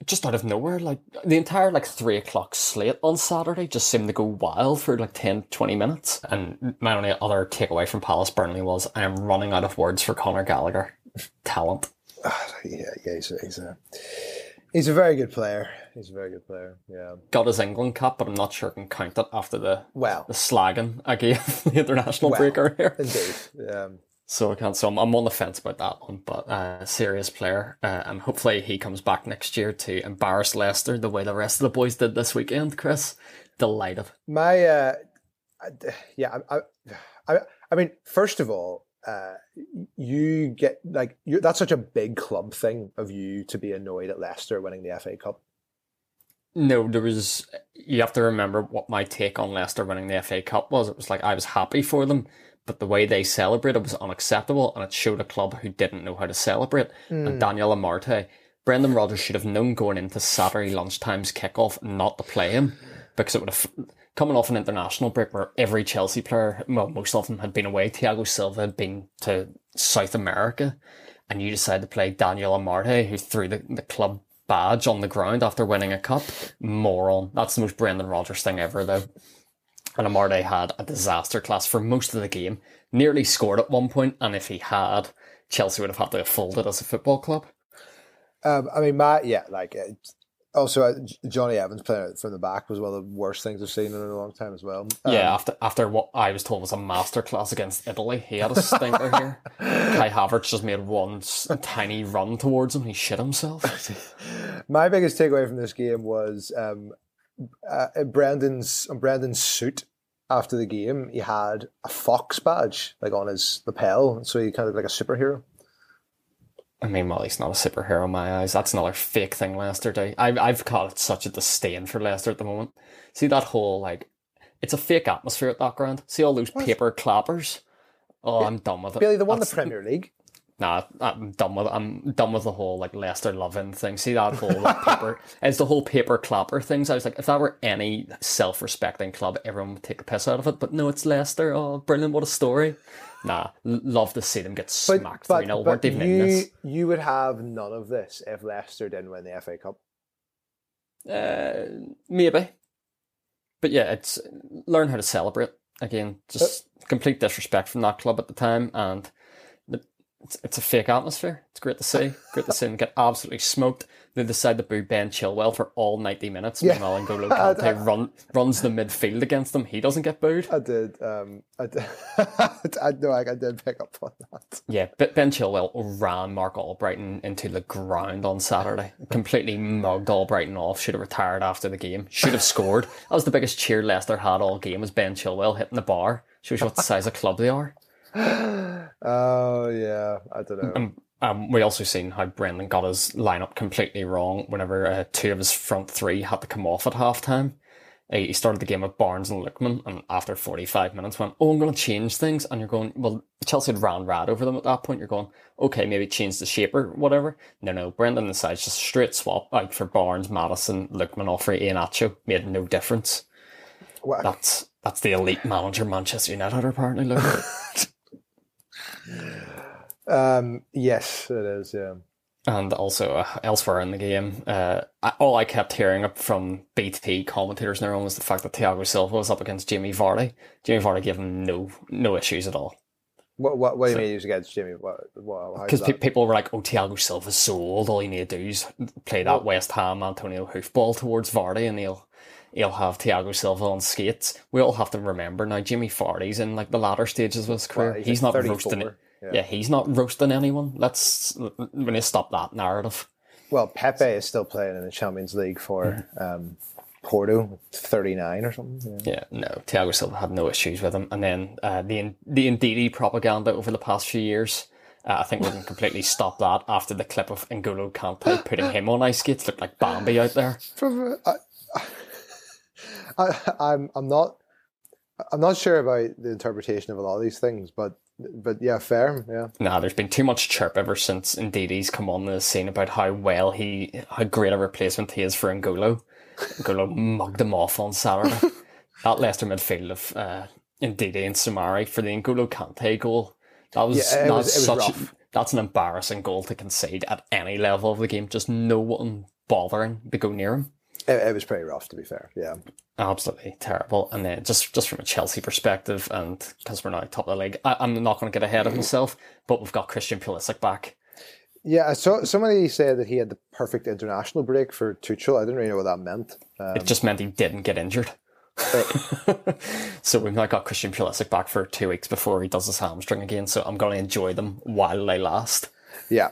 Just out of nowhere, like the entire like three o'clock slate on Saturday just seemed to go wild for like 10, 20 minutes. And my only other takeaway from Palace Burnley was I am running out of words for Conor Gallagher. Talent. Yeah. Yeah. He's a, he's a he's a very good player. He's a very good player. Yeah. Got his England cap, but I'm not sure I can count it after the Well, the slagging I gave the international Well. breaker here. indeed. Um, So I can't. So I'm, I'm on the fence about that one, but uh, serious player, uh, and hopefully he comes back next year to embarrass Leicester the way the rest of the boys did this weekend. Chris, delighted. My, uh, yeah, I, I, I mean, first of all, uh, you get like you that's such a big club thing of you to be annoyed at Leicester winning the FA Cup. No, there was. You have to remember what my take on Leicester winning the FA Cup was. It was like I was happy for them, but the way they celebrated was unacceptable, and it showed a club who didn't know how to celebrate. And hmm. Daniel Amartey, Brendan Rodgers should have known going into Saturday lunchtime's kickoff not to play him because it would have coming off an international break where every Chelsea player, well, most of them had been away. Thiago Silva had been to South America, and you decide to play Daniel Amartey, who threw the, the club badge on the ground after winning a cup. Moron. That's the most Brendan Rodgers thing ever, though. And Amartey had a disaster class for most of the game. Nearly scored at one point, and if he had, Chelsea would have had to have folded as a football club. Um, I mean, my yeah, like uh, also uh, Jonny Evans playing from the back was one of the worst things I've seen in a long time as well. Um, Yeah, after after what I was told was a masterclass against Italy, he had a stinker here. Kai Havertz just made one tiny run towards him. He shit himself. My biggest takeaway from this game was um, uh, Brendan's on Brendan's suit after the game. He had a fox badge like on his lapel, so he kind of looked like a superhero. I mean, well, he's not a superhero in my eyes. That's another fake thing Leicester do. I've I've caught such a disdain for Leicester at the moment. See that whole like, it's a fake atmosphere at that ground. See all those paper clappers. Oh, I'm done with it. Billy, they won the Premier League. Nah, I'm done with. I'm done with the whole like Leicester loving thing. See that whole like, paper? It's the whole paper clapper things. I was like, if that were any self-respecting club, everyone would take a piss out of it. But no, it's Leicester. Oh, brilliant! What a story. Nah, love to see them get But, smacked but, three 0 but Weren't even you, in this. you would have none of this if Leicester didn't win the FA Cup. Uh, maybe. But yeah, it's learn how to celebrate again. Just complete disrespect from that club at the time, and it's, it's a fake atmosphere. It's great to see. Great to see them get absolutely smoked. They decide to boo Ben Chilwell for all ninety minutes. Yeah. Meanwhile, N'Golo Kante run, runs the midfield against them. He doesn't get booed. I did. Um, I did. I know. I, I did pick up on that. Yeah, but Ben Chilwell ran Marc Albrighton into the ground on Saturday. Completely mugged Albrighton off. Should have retired after the game. Should have scored. That was the biggest cheer Leicester had all game. Was Ben Chilwell hitting the bar? Shows you what the size of club they are. Oh yeah, I don't know. Um, um, we also seen how Brendan got his lineup completely wrong. Whenever uh, two of his front three had to come off at halftime. He started the game with Barnes and Lookman, and after 45 minutes went, Oh, I'm going to change things. And you're going, Well, Chelsea had ran rad over them at that point. You're going, Okay, maybe change the shape or whatever. No, no. Brendan decides just straight swap out for Barnes, Maddison, Lookman, off for Iheanacho. Made no difference. Well, That's that's the elite manager Manchester United are apparently looking. um, yes, it is. Yeah. And also uh, elsewhere in the game, uh, I, all I kept hearing from BT commentators and everyone was the fact that Thiago Silva was up against Jamie Vardy. Jamie Vardy gave him no no issues at all. What what, what do you mean he's against Jimmy? What, what Because pe- people were like, "Oh, Thiago Silva's so old. All you need to do is play that West Ham Antonio hoofball towards Vardy, and he'll he'll have Thiago Silva on skates." We all have to remember now. Jimmy Vardy's in like the latter stages of his career. Well, he's he's, not 34, roasting. yeah. Yeah. he's not roasting anyone. Let's we need to stop that narrative. Well, Pepe is still playing in the Champions League for um, Porto, thirty nine or something. Yeah. Yeah, no, Thiago Silva had no issues with him, and then uh, the the Ndidi propaganda over the past few years. Uh, I think we can completely stop that after the clip of N'Golo Kante putting him on ice skates. Looked like Bambi out there. From, I, I, I'm I'm not I'm not sure about the interpretation of a lot of these things, but but yeah, fair. Yeah, Nah, there's been too much chirp ever since Ndidi's come on the scene about how well he, how great a replacement he is for N'Golo. N'Golo mugged him off on Saturday. that Leicester midfield of uh, Ndidi and Soumaré for the N'Golo Kante goal. That was, Yeah, it that's was- was such, rough. that's an embarrassing goal to concede at any level of the game. Just no one bothering to go near him. It, it was pretty rough to be fair. Yeah, Absolutely terrible. And then just just from a Chelsea perspective, and because we're now top of the league, I, I'm not going to get ahead of myself, but we've got Christian Pulisic back. yeah. I saw somebody said that he had the perfect international break for Tuchel. I didn't really know what that meant. Um, It just meant he didn't get injured. so we've now got Christian Pulisic back for two weeks before he does his hamstring again. So I'm going to enjoy them while they last. yeah,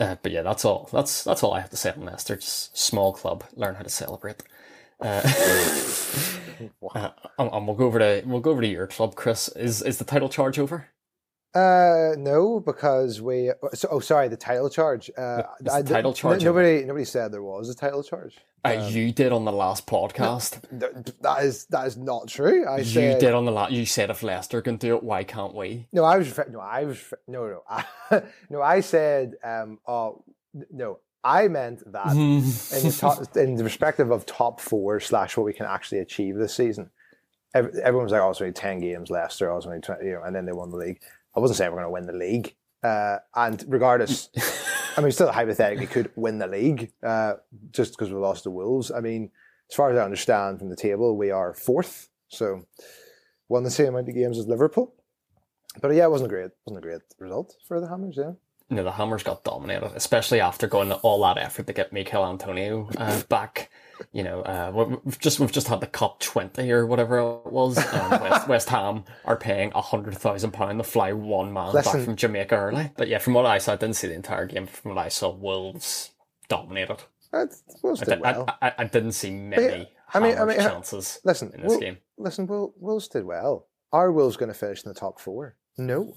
Uh, but yeah, that's all. That's that's all I have to say on Leicester. Just small club, learn how to celebrate. Uh, uh, and and we'll go over to we'll go over to your club, Chris. Is is the title charge over? Uh, no, because we. So, oh, sorry, the title charge. Uh, the title charge nobody, nobody said there was a title charge. Uh, you did on the last podcast. Th- That is that is not true. I You said did on the last. You said if Leicester can do it, why can't we? no. I was no. I was no no I, no. I said um. Oh no. I meant that in the top, in the perspective of top four slash what we can actually achieve this season. ev- Everyone was like, "Oh, it's only ten games, Leicester. Oh, it's only 20, you know," and then they won the league. I wasn't saying we're going to win the league. Uh, and regardless, I mean, still hypothetically could win the league uh, just because we lost to Wolves. I mean, as far as I understand from the table, we are fourth, so won the same amount of games as Liverpool. But yeah, it wasn't a great, wasn't a great result for the Hammers. Yeah, No, the Hammers got dominated, especially after going all that effort to get Michail Antonio uh, back. You know, uh, we- we've just we've just had the Cup twenty or whatever it was. West, West Ham are paying a hundred thousand pound to fly one man Listen- back from Jamaica early. But yeah, from what I saw, I didn't see the entire game. From what I saw, Wolves dominated. That Wolves I, did well. I, I, I didn't see many I mean- I mean, uh, chances Listen, in this Wil- game. listen, Wolves did well. Are Wolves going to finish in the top four? No.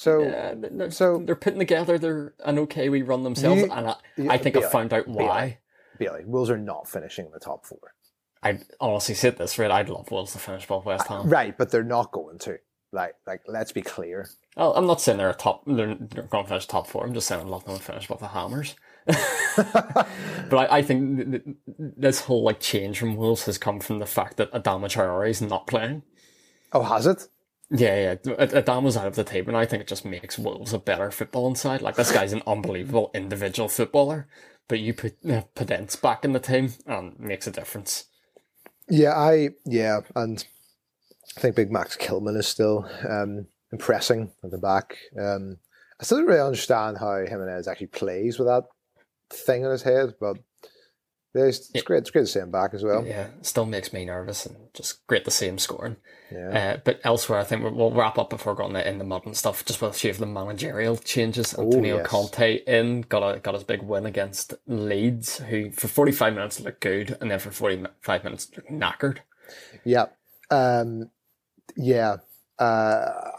So Yeah, they're, so- they're putting together their an okay we run themselves, You- and I, you- I think I Bailey, found out why. Bailey, Wolves are not finishing in the top four. I honestly said this right. I'd love Wolves to finish above West Ham. Right, but they're not going to. Like, like, let's be clear. Oh, I'm not saying they're a top. They're, they're going to finish top four. I'm just saying I'd love them to finish above the Hammers. but I, I think th- th- this whole like change from Wolves has come from the fact that Adama Traore is not playing. Oh, has it? Yeah, yeah. Ad- Adama's out of the team, and I think it just makes Wolves a better footballing side. Like this guy's an unbelievable individual footballer, but you put uh, Podence back in the team and it makes a difference. Yeah, I yeah, and I think Big Max Kilman is still um, impressing at the back. Um, I still don't really understand how Jimenez actually plays with that thing on his head, but yeah, it's, it's great. It's great to see him back as well. Yeah, still makes me nervous and just great to see him scoring. Yeah. Uh, but elsewhere, I think we'll, we'll wrap up before going in the mud and stuff. Just with a few of the managerial changes. Antonio yes. Conte in got a got his big win against Leeds, who for forty five minutes looked good, and then for forty five minutes looked knackered. Yeah. Um, yeah. Uh,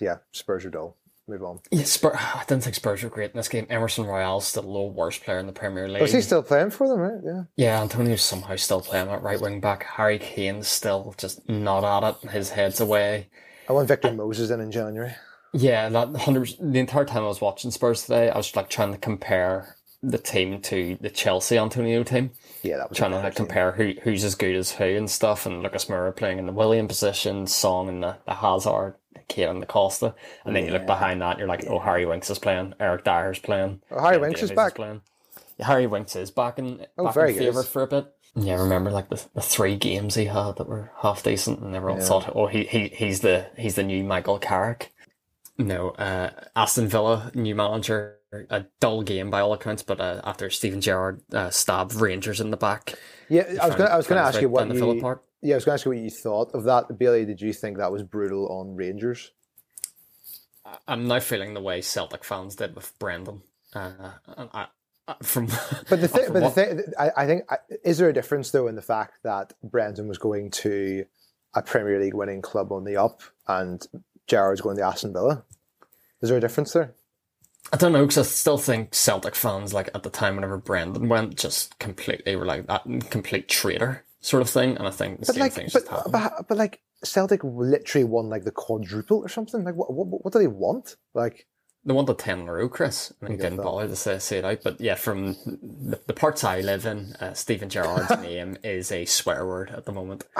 yeah. Spurs are dull. Move on. Yeah, Spur- I didn't think Spurs were great in this game. Emerson Royal's still the low worst player in the Premier League. Was he still playing for them? Right? Yeah. Yeah, Antonio's somehow still playing at right wing back. Harry Kane's still just not at it. His head's away. I want Victor Moses in in January. Yeah, that hundred. The entire time I was watching Spurs today, I was like trying to compare the team to the Chelsea Antonio team, Yeah, that was trying to like compare who who's as good as who and stuff. And Lucas Moura playing in the Willian position, Son in the, the Hazard Kate the Costa, and then you look behind that, and you're like, oh, Harry Winks is playing, Eric Dier's playing, Oh, Harry Winks is back. playing. Yeah, Harry Winks is back in Oh, back in favour for a bit. Yeah, I remember like the, the three games he had that were half decent, and everyone Yeah. thought, oh, he, he he's the he's the new Michael Carrick. No, uh, Aston Villa new manager. A dull game by all accounts, but uh, after Steven Gerrard uh, stabbed Rangers in the back, Yeah, I was going. to I was going to ask you what down the Villa you. Yeah, I was going to ask you what you thought of that, Bailey. Did you think that was brutal on Rangers? I'm now feeling the way Celtic fans did with Brendan. Uh, I, from But the thing, but the thing, I, I think, I- is there a difference though in the fact that Brendan was going to a Premier League winning club on the up, and Gerrard's going to Aston Villa? Is there a difference there? I don't know because I still think Celtic fans, like at the time whenever Brendan went, just completely were like that complete traitor sort of thing, and I think the But same like, thing's but, just happened. but but like Celtic literally won like the quadruple or something. Like, what what, what do they want? Like, They wanted 10 in a row, Chris. and didn't well. bother to say, say it out. But yeah, from the, the parts I live in, uh, Steven Gerrard's name is a swear word at the moment.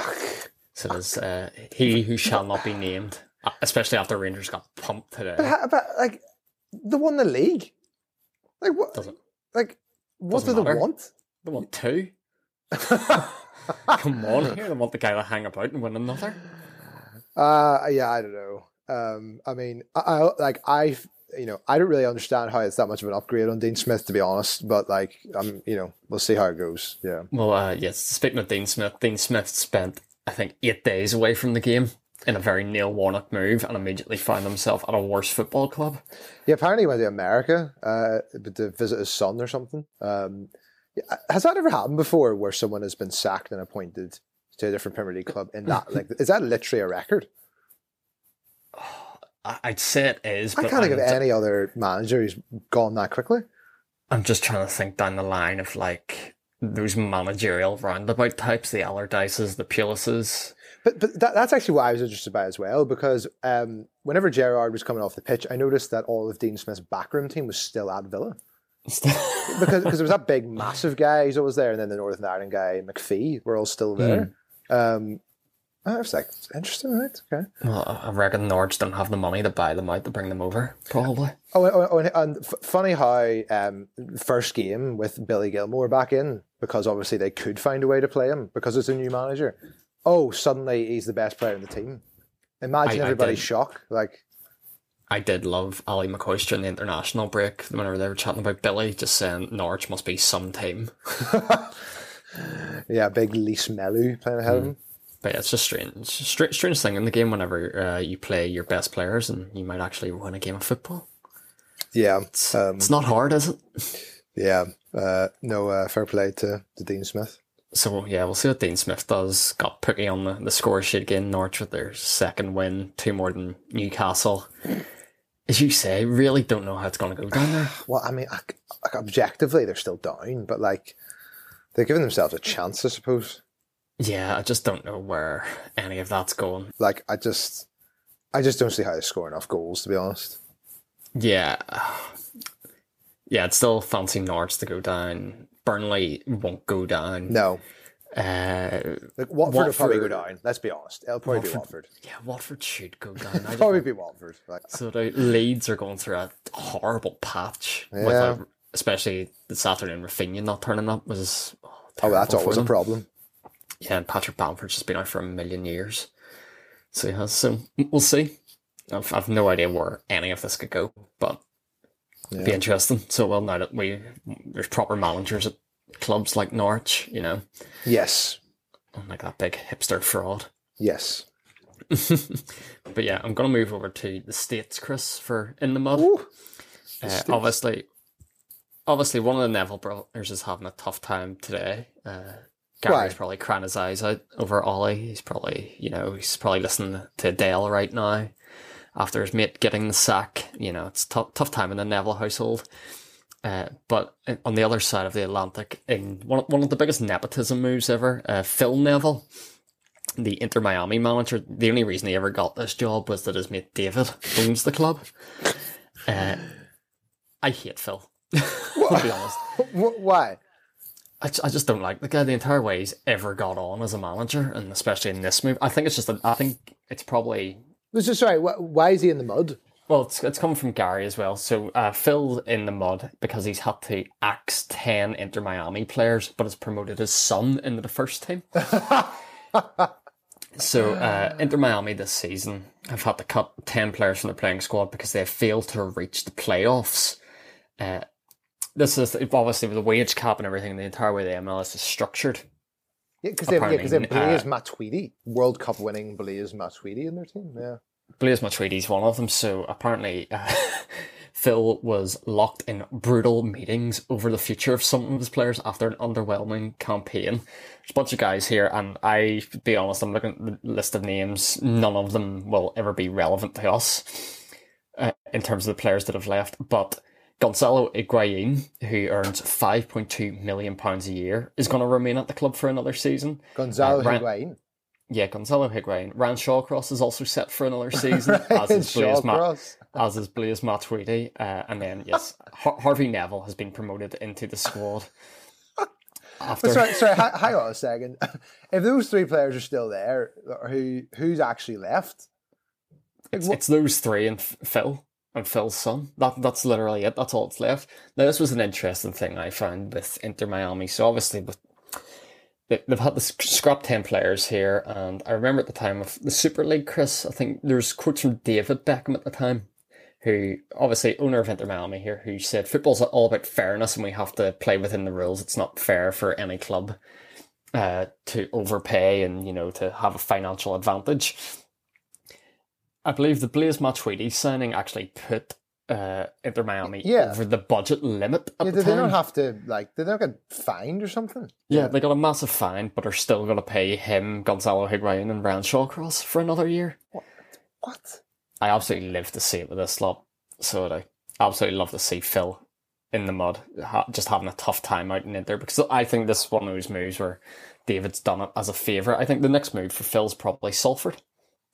So there's uh, he who shall not be named, uh, especially after Rangers got pumped today. but, ha- but like, they won the league. Like what? Doesn't Like, what Doesn't do they want? they want two. Come on here, they want the guy to hang about and win another. Uh yeah, I don't know. Um, I mean, I, I like I, you know, I don't really understand how it's that much of an upgrade on Dean Smith, to be honest. But like, I'm, you know, we'll see how it goes. Yeah, Well, uh, yes, speaking of Dean Smith, Dean Smith spent, I think, eight days away from the game in a very Neil Warnock move and immediately found himself at a worse football club. yeah. Apparently, he went to America, uh, to visit his son or something. Um, has that ever happened before, where someone has been sacked and appointed to a different Premier League club? In that, like, is that literally a record? I'd say it is, I can't think of I'm, any other manager who's gone that quickly. I'm just trying to think down the line of like those managerial roundabout types, the Allardyces, the Pulises. But but that, that's actually what I was interested by as well, because um, whenever Gerrard was coming off the pitch, I noticed that all of Dean Smith's backroom team was still at Villa. Because because there was that big, massive guy who's always there, and then the Northern Ireland guy, McPhee, were all still there. Um, I was like, interesting, right? Okay. well, I reckon the Nords don't have the money to buy them out to bring them over, probably. Oh, oh, oh, and, and f- funny how um, first game with Billy Gilmour back in, because obviously they could find a way to play him because it's a new manager. Oh, suddenly he's the best player in the team. Imagine I- I everybody's did. shock. Like, I did love Ally McCoist in the international break whenever they were chatting about Billy, just saying Norwich must be some team. yeah, big Lees-Melou playing ahead of him. But yeah, it's just strange, strange, strange thing in the game whenever uh, you play your best players and you might actually win a game of football. Yeah, It's, Um, it's not hard, is it? yeah. Uh, no uh, fair play to, to Dean Smith. So yeah, we'll see what Dean Smith does. Got Pukki on the, the score sheet again. Norwich with their second win, two more than Newcastle. As you say, really don't know how it's going to go down there. Well, I mean, objectively, they're still down, but like, they're giving themselves a chance, I suppose. Yeah, I just don't know where any of that's going. Like, I just, I just don't see how they score enough goals, to be honest. Yeah, yeah, I'd still fancy Norwich to go down. Burnley won't go down. No, Uh, like Watford will probably go Watford- down. Let's be honest, it'll probably be Watford- Watford. yeah, Watford should go down. I Probably be Watford. Like, So the Leeds are going through a horrible patch. With Yeah. a, especially this afternoon, Raphinha not turning up was. Oh, oh, that's always a problem. Yeah, and Patrick Bamford's just been out for a million years. So yeah, so we'll see. I've, I've no idea where any of this could go, but it'd be Yeah. interesting. So well, now that we there's proper managers at clubs like Norwich, you know, Yes, like that big hipster fraud. yes. but yeah, I'm gonna move over to the states, Chris, for in the mud. Ooh. Uh, obviously, obviously, one of the Neville brothers is having a tough time today. Uh, Gary's Why? probably crying his eyes out over Ollie. He's probably, you know, he's probably listening to Dale right now after his mate getting the sack. You know, it's tough, tough time in the Neville household. Uh, but on the other side of the Atlantic, in one, one of the biggest nepotism moves ever, uh, Phil Neville, the Inter Miami manager, the only reason he ever got this job was that his mate David owns the club. Uh, I hate Phil. to be honest, Why? I, I just don't like the guy. The entire way he's ever got on as a manager, and especially in this move, I think it's just. A, I think it's probably Was just sorry. Why is he in the mud? Well, it's, it's coming from Gary as well. So uh, Phil in the mud because he's had to axe 10 Inter Miami players, but has promoted his son into the first team. so uh, Inter Miami this season have had to cut 10 players from the playing squad because they have failed to reach the playoffs. Uh, this is obviously with the wage cap and everything, the entire way the MLS is structured. Yeah, because they have, yeah, 'cause they have Blaise uh, Matuidi, World Cup winning Blaise Matuidi in their team. Yeah. Blaise Matuidi's one of them. So apparently, uh, Phil was locked in brutal meetings over the future of some of his players after an underwhelming campaign. There's a bunch of guys here, and I, to be honest, I'm looking at the list of names. None of them will ever be relevant to us uh, in terms of the players that have left. But Gonzalo Higuain, who earns 5.2 million pounds a year, is going to remain at the club for another season. Gonzalo Uh, Higuain. Yeah, Gonzalo Higuain. Ryan Shawcross is also set for another season, as is Blaise, Ma- as is Blaise Matuidi. Uh, and then, yes, Har- Harvey Neville has been promoted into the squad. After, sorry, sorry. hang on a second. If those three players are still there, who who's actually left? it's, it's those three and Phil and Phil's son. That That's literally it. That's all that's left. Now, this was an interesting thing I found with Inter Miami. So, obviously, with they've had sc- scrap 10 players here. And I remember at the time of the Super League, Chris, I think there's quotes from David Beckham at the time, who obviously owner of Inter Miami here, who said football's all about fairness and we have to play within the rules. It's not fair for any club uh, to overpay and, you know, to have a financial advantage. I believe the Blaise Matuidi signing actually put uh, Inter Miami Yeah. over the budget limit Yeah, the they not have to like? Did they not get fined or something? Yeah, they got a massive fine, but are still going to pay him, Gonzalo Higuain, and Ryan Shawcross for another year. What? what? I absolutely live to see it with this lot. So I absolutely love to see Phil in the mud, ha- just having a tough time out in Inter, because I think this is one of those moves where David's done it as a favour. I think the next move for Phil's probably Salford.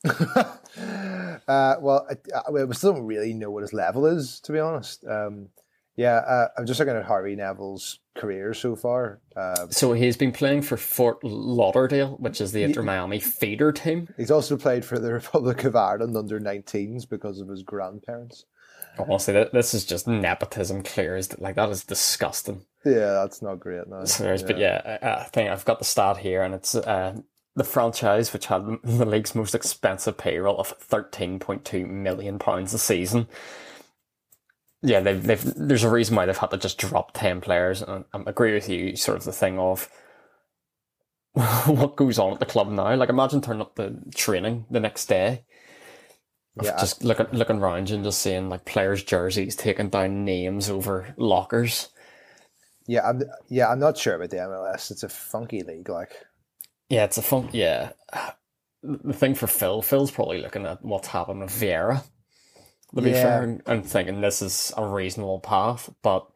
Uh, well, I, I, we still don't really know what his level is, to be honest. Um, yeah, uh, I'm just looking at Harvey Neville's career so far. Uh, So he's been playing for Fort Lauderdale, which is the Inter Miami feeder team. he's also played for the Republic of Ireland under 19s because of his grandparents. Honestly, th- this is just nepotism clear as like that is disgusting. Yeah, that's not great. No. So there's- But yeah, I, I think I've got the stat here, and it's uh, the franchise which had the league's most expensive payroll of thirteen point two million pounds a season. Yeah, they've, they've there's a reason why they've had to just drop ten players, and I agree with you. Sort of the thing of what goes on at the club now. Like imagine turning up the training the next day. Yeah, I- just looking looking around and just seeing like players' jerseys taking down names over lockers. Yeah, I'm. Yeah, I'm not sure about the MLS. It's a funky league. Like, Yeah, it's a fun. Yeah, the thing for Phil, Phil's probably looking at what's happened with Vieira. To be Yeah. fair, and- and thinking this is a reasonable path, but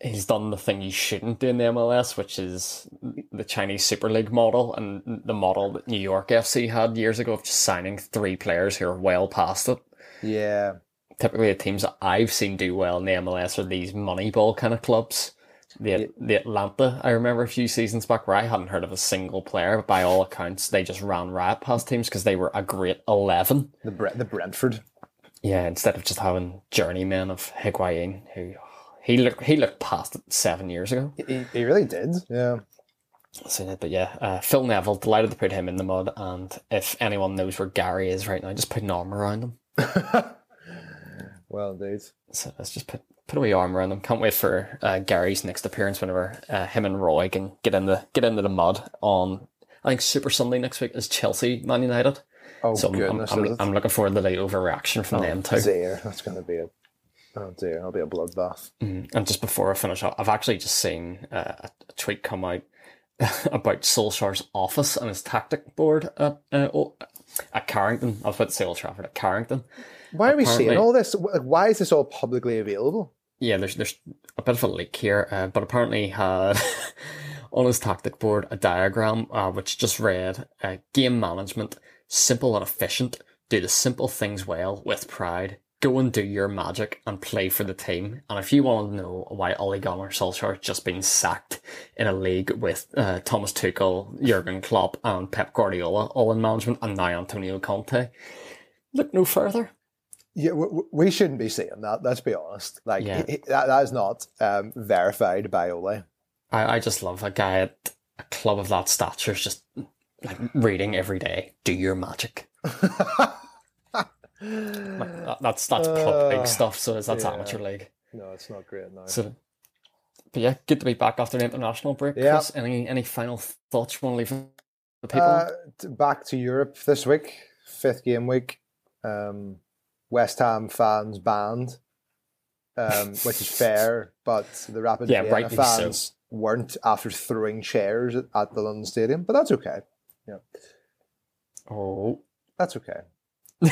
he's done the thing he shouldn't do in the MLS, which is the Chinese Super League model and the model that New York FC had years ago of just signing three players who are well past it. yeah, Typically, the teams that I've seen do well in the MLS are these Moneyball kind of clubs. The, the Atlanta, I remember a few seasons back where I hadn't heard of a single player, but by all accounts, they just ran riot past teams because they were a great 11. the Bre- the Brentford. Yeah, instead of just having journeymen of Higuain, who he looked he looked past it seven years ago. He, he really did. Yeah. So, but yeah, uh, Phil Neville, delighted to put him in the mud. And if anyone knows where Gary is right now, just put an arm around him. Well, indeed. So let's just put put a wee arm around them. Can't wait for uh, Gary's next appearance whenever uh, him and Roy can get in the get into the mud on. I think Super Sunday next week is Chelsea Man United. Oh So I'm, I'm, goodness, I'm. I'm looking forward to the overreaction from them too. dear, that's going to be a. Oh dear, it'll be a bloodbath. Mm, And just before I finish up, I've actually just seen uh, a, tweet come out about Solskjaer's office and his tactic board at uh, oh, at Carrington. I was about to say Old Trafford at Carrington. Why are we seeing all this? Why is this all publicly available? Yeah, there's there's a bit of a leak here, uh, but apparently had on his tactic board a diagram uh, which just read uh, game management simple and efficient. Do the simple things well with pride. Go and do your magic and play for the team. And if you want to know why Ole Gunnar Solskjaer just been sacked in a league with uh, Thomas Tuchel, Jurgen Klopp, and Pep Guardiola all in management, and now Antonio Conte, look no further. Yeah, we shouldn't be seeing that. Let's be honest. Like Yeah. he- that, that is not um, verified by Ole. I, I just love a guy at a club of that stature is just like reading every day. Do your magic. Like, that, that's that's club Uh, league stuff. So that's yeah. amateur league. no, it's not great now. So, but yeah, good to be back after an international break. Yeah. Chris, any any final thoughts you want to leave the people? Uh, back to Europe this week, fifth game week. Um, West Ham fans banned, um, which is fair, but the Rapid Yeah, Vienna rightly so. fans weren't after throwing chairs at, at the London Stadium. But that's okay. Yeah. Oh. That's okay.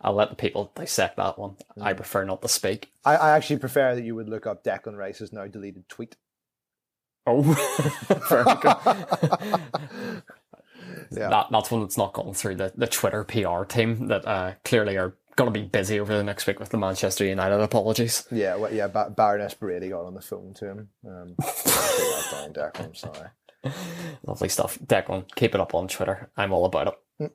I'll let the people dissect that one. I Mm. prefer not to speak. I, I actually prefer that you would look up Declan Rice's now deleted tweet. Oh, very good. Yeah. That, that's one that's not gone through the, the Twitter PR team that uh, clearly are going to be busy over the next week with the Manchester United apologies. Yeah, well, yeah. Ba- Baroness Brady got on the phone to him. Um, down, Declan. I'm sorry. Lovely stuff. Declan, keep it up on Twitter. I'm all about it. Mm.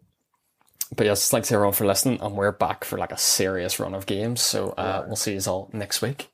But yes, thanks everyone for listening, and we're back for like a serious run of games. So uh, Yeah. we'll see you all next week.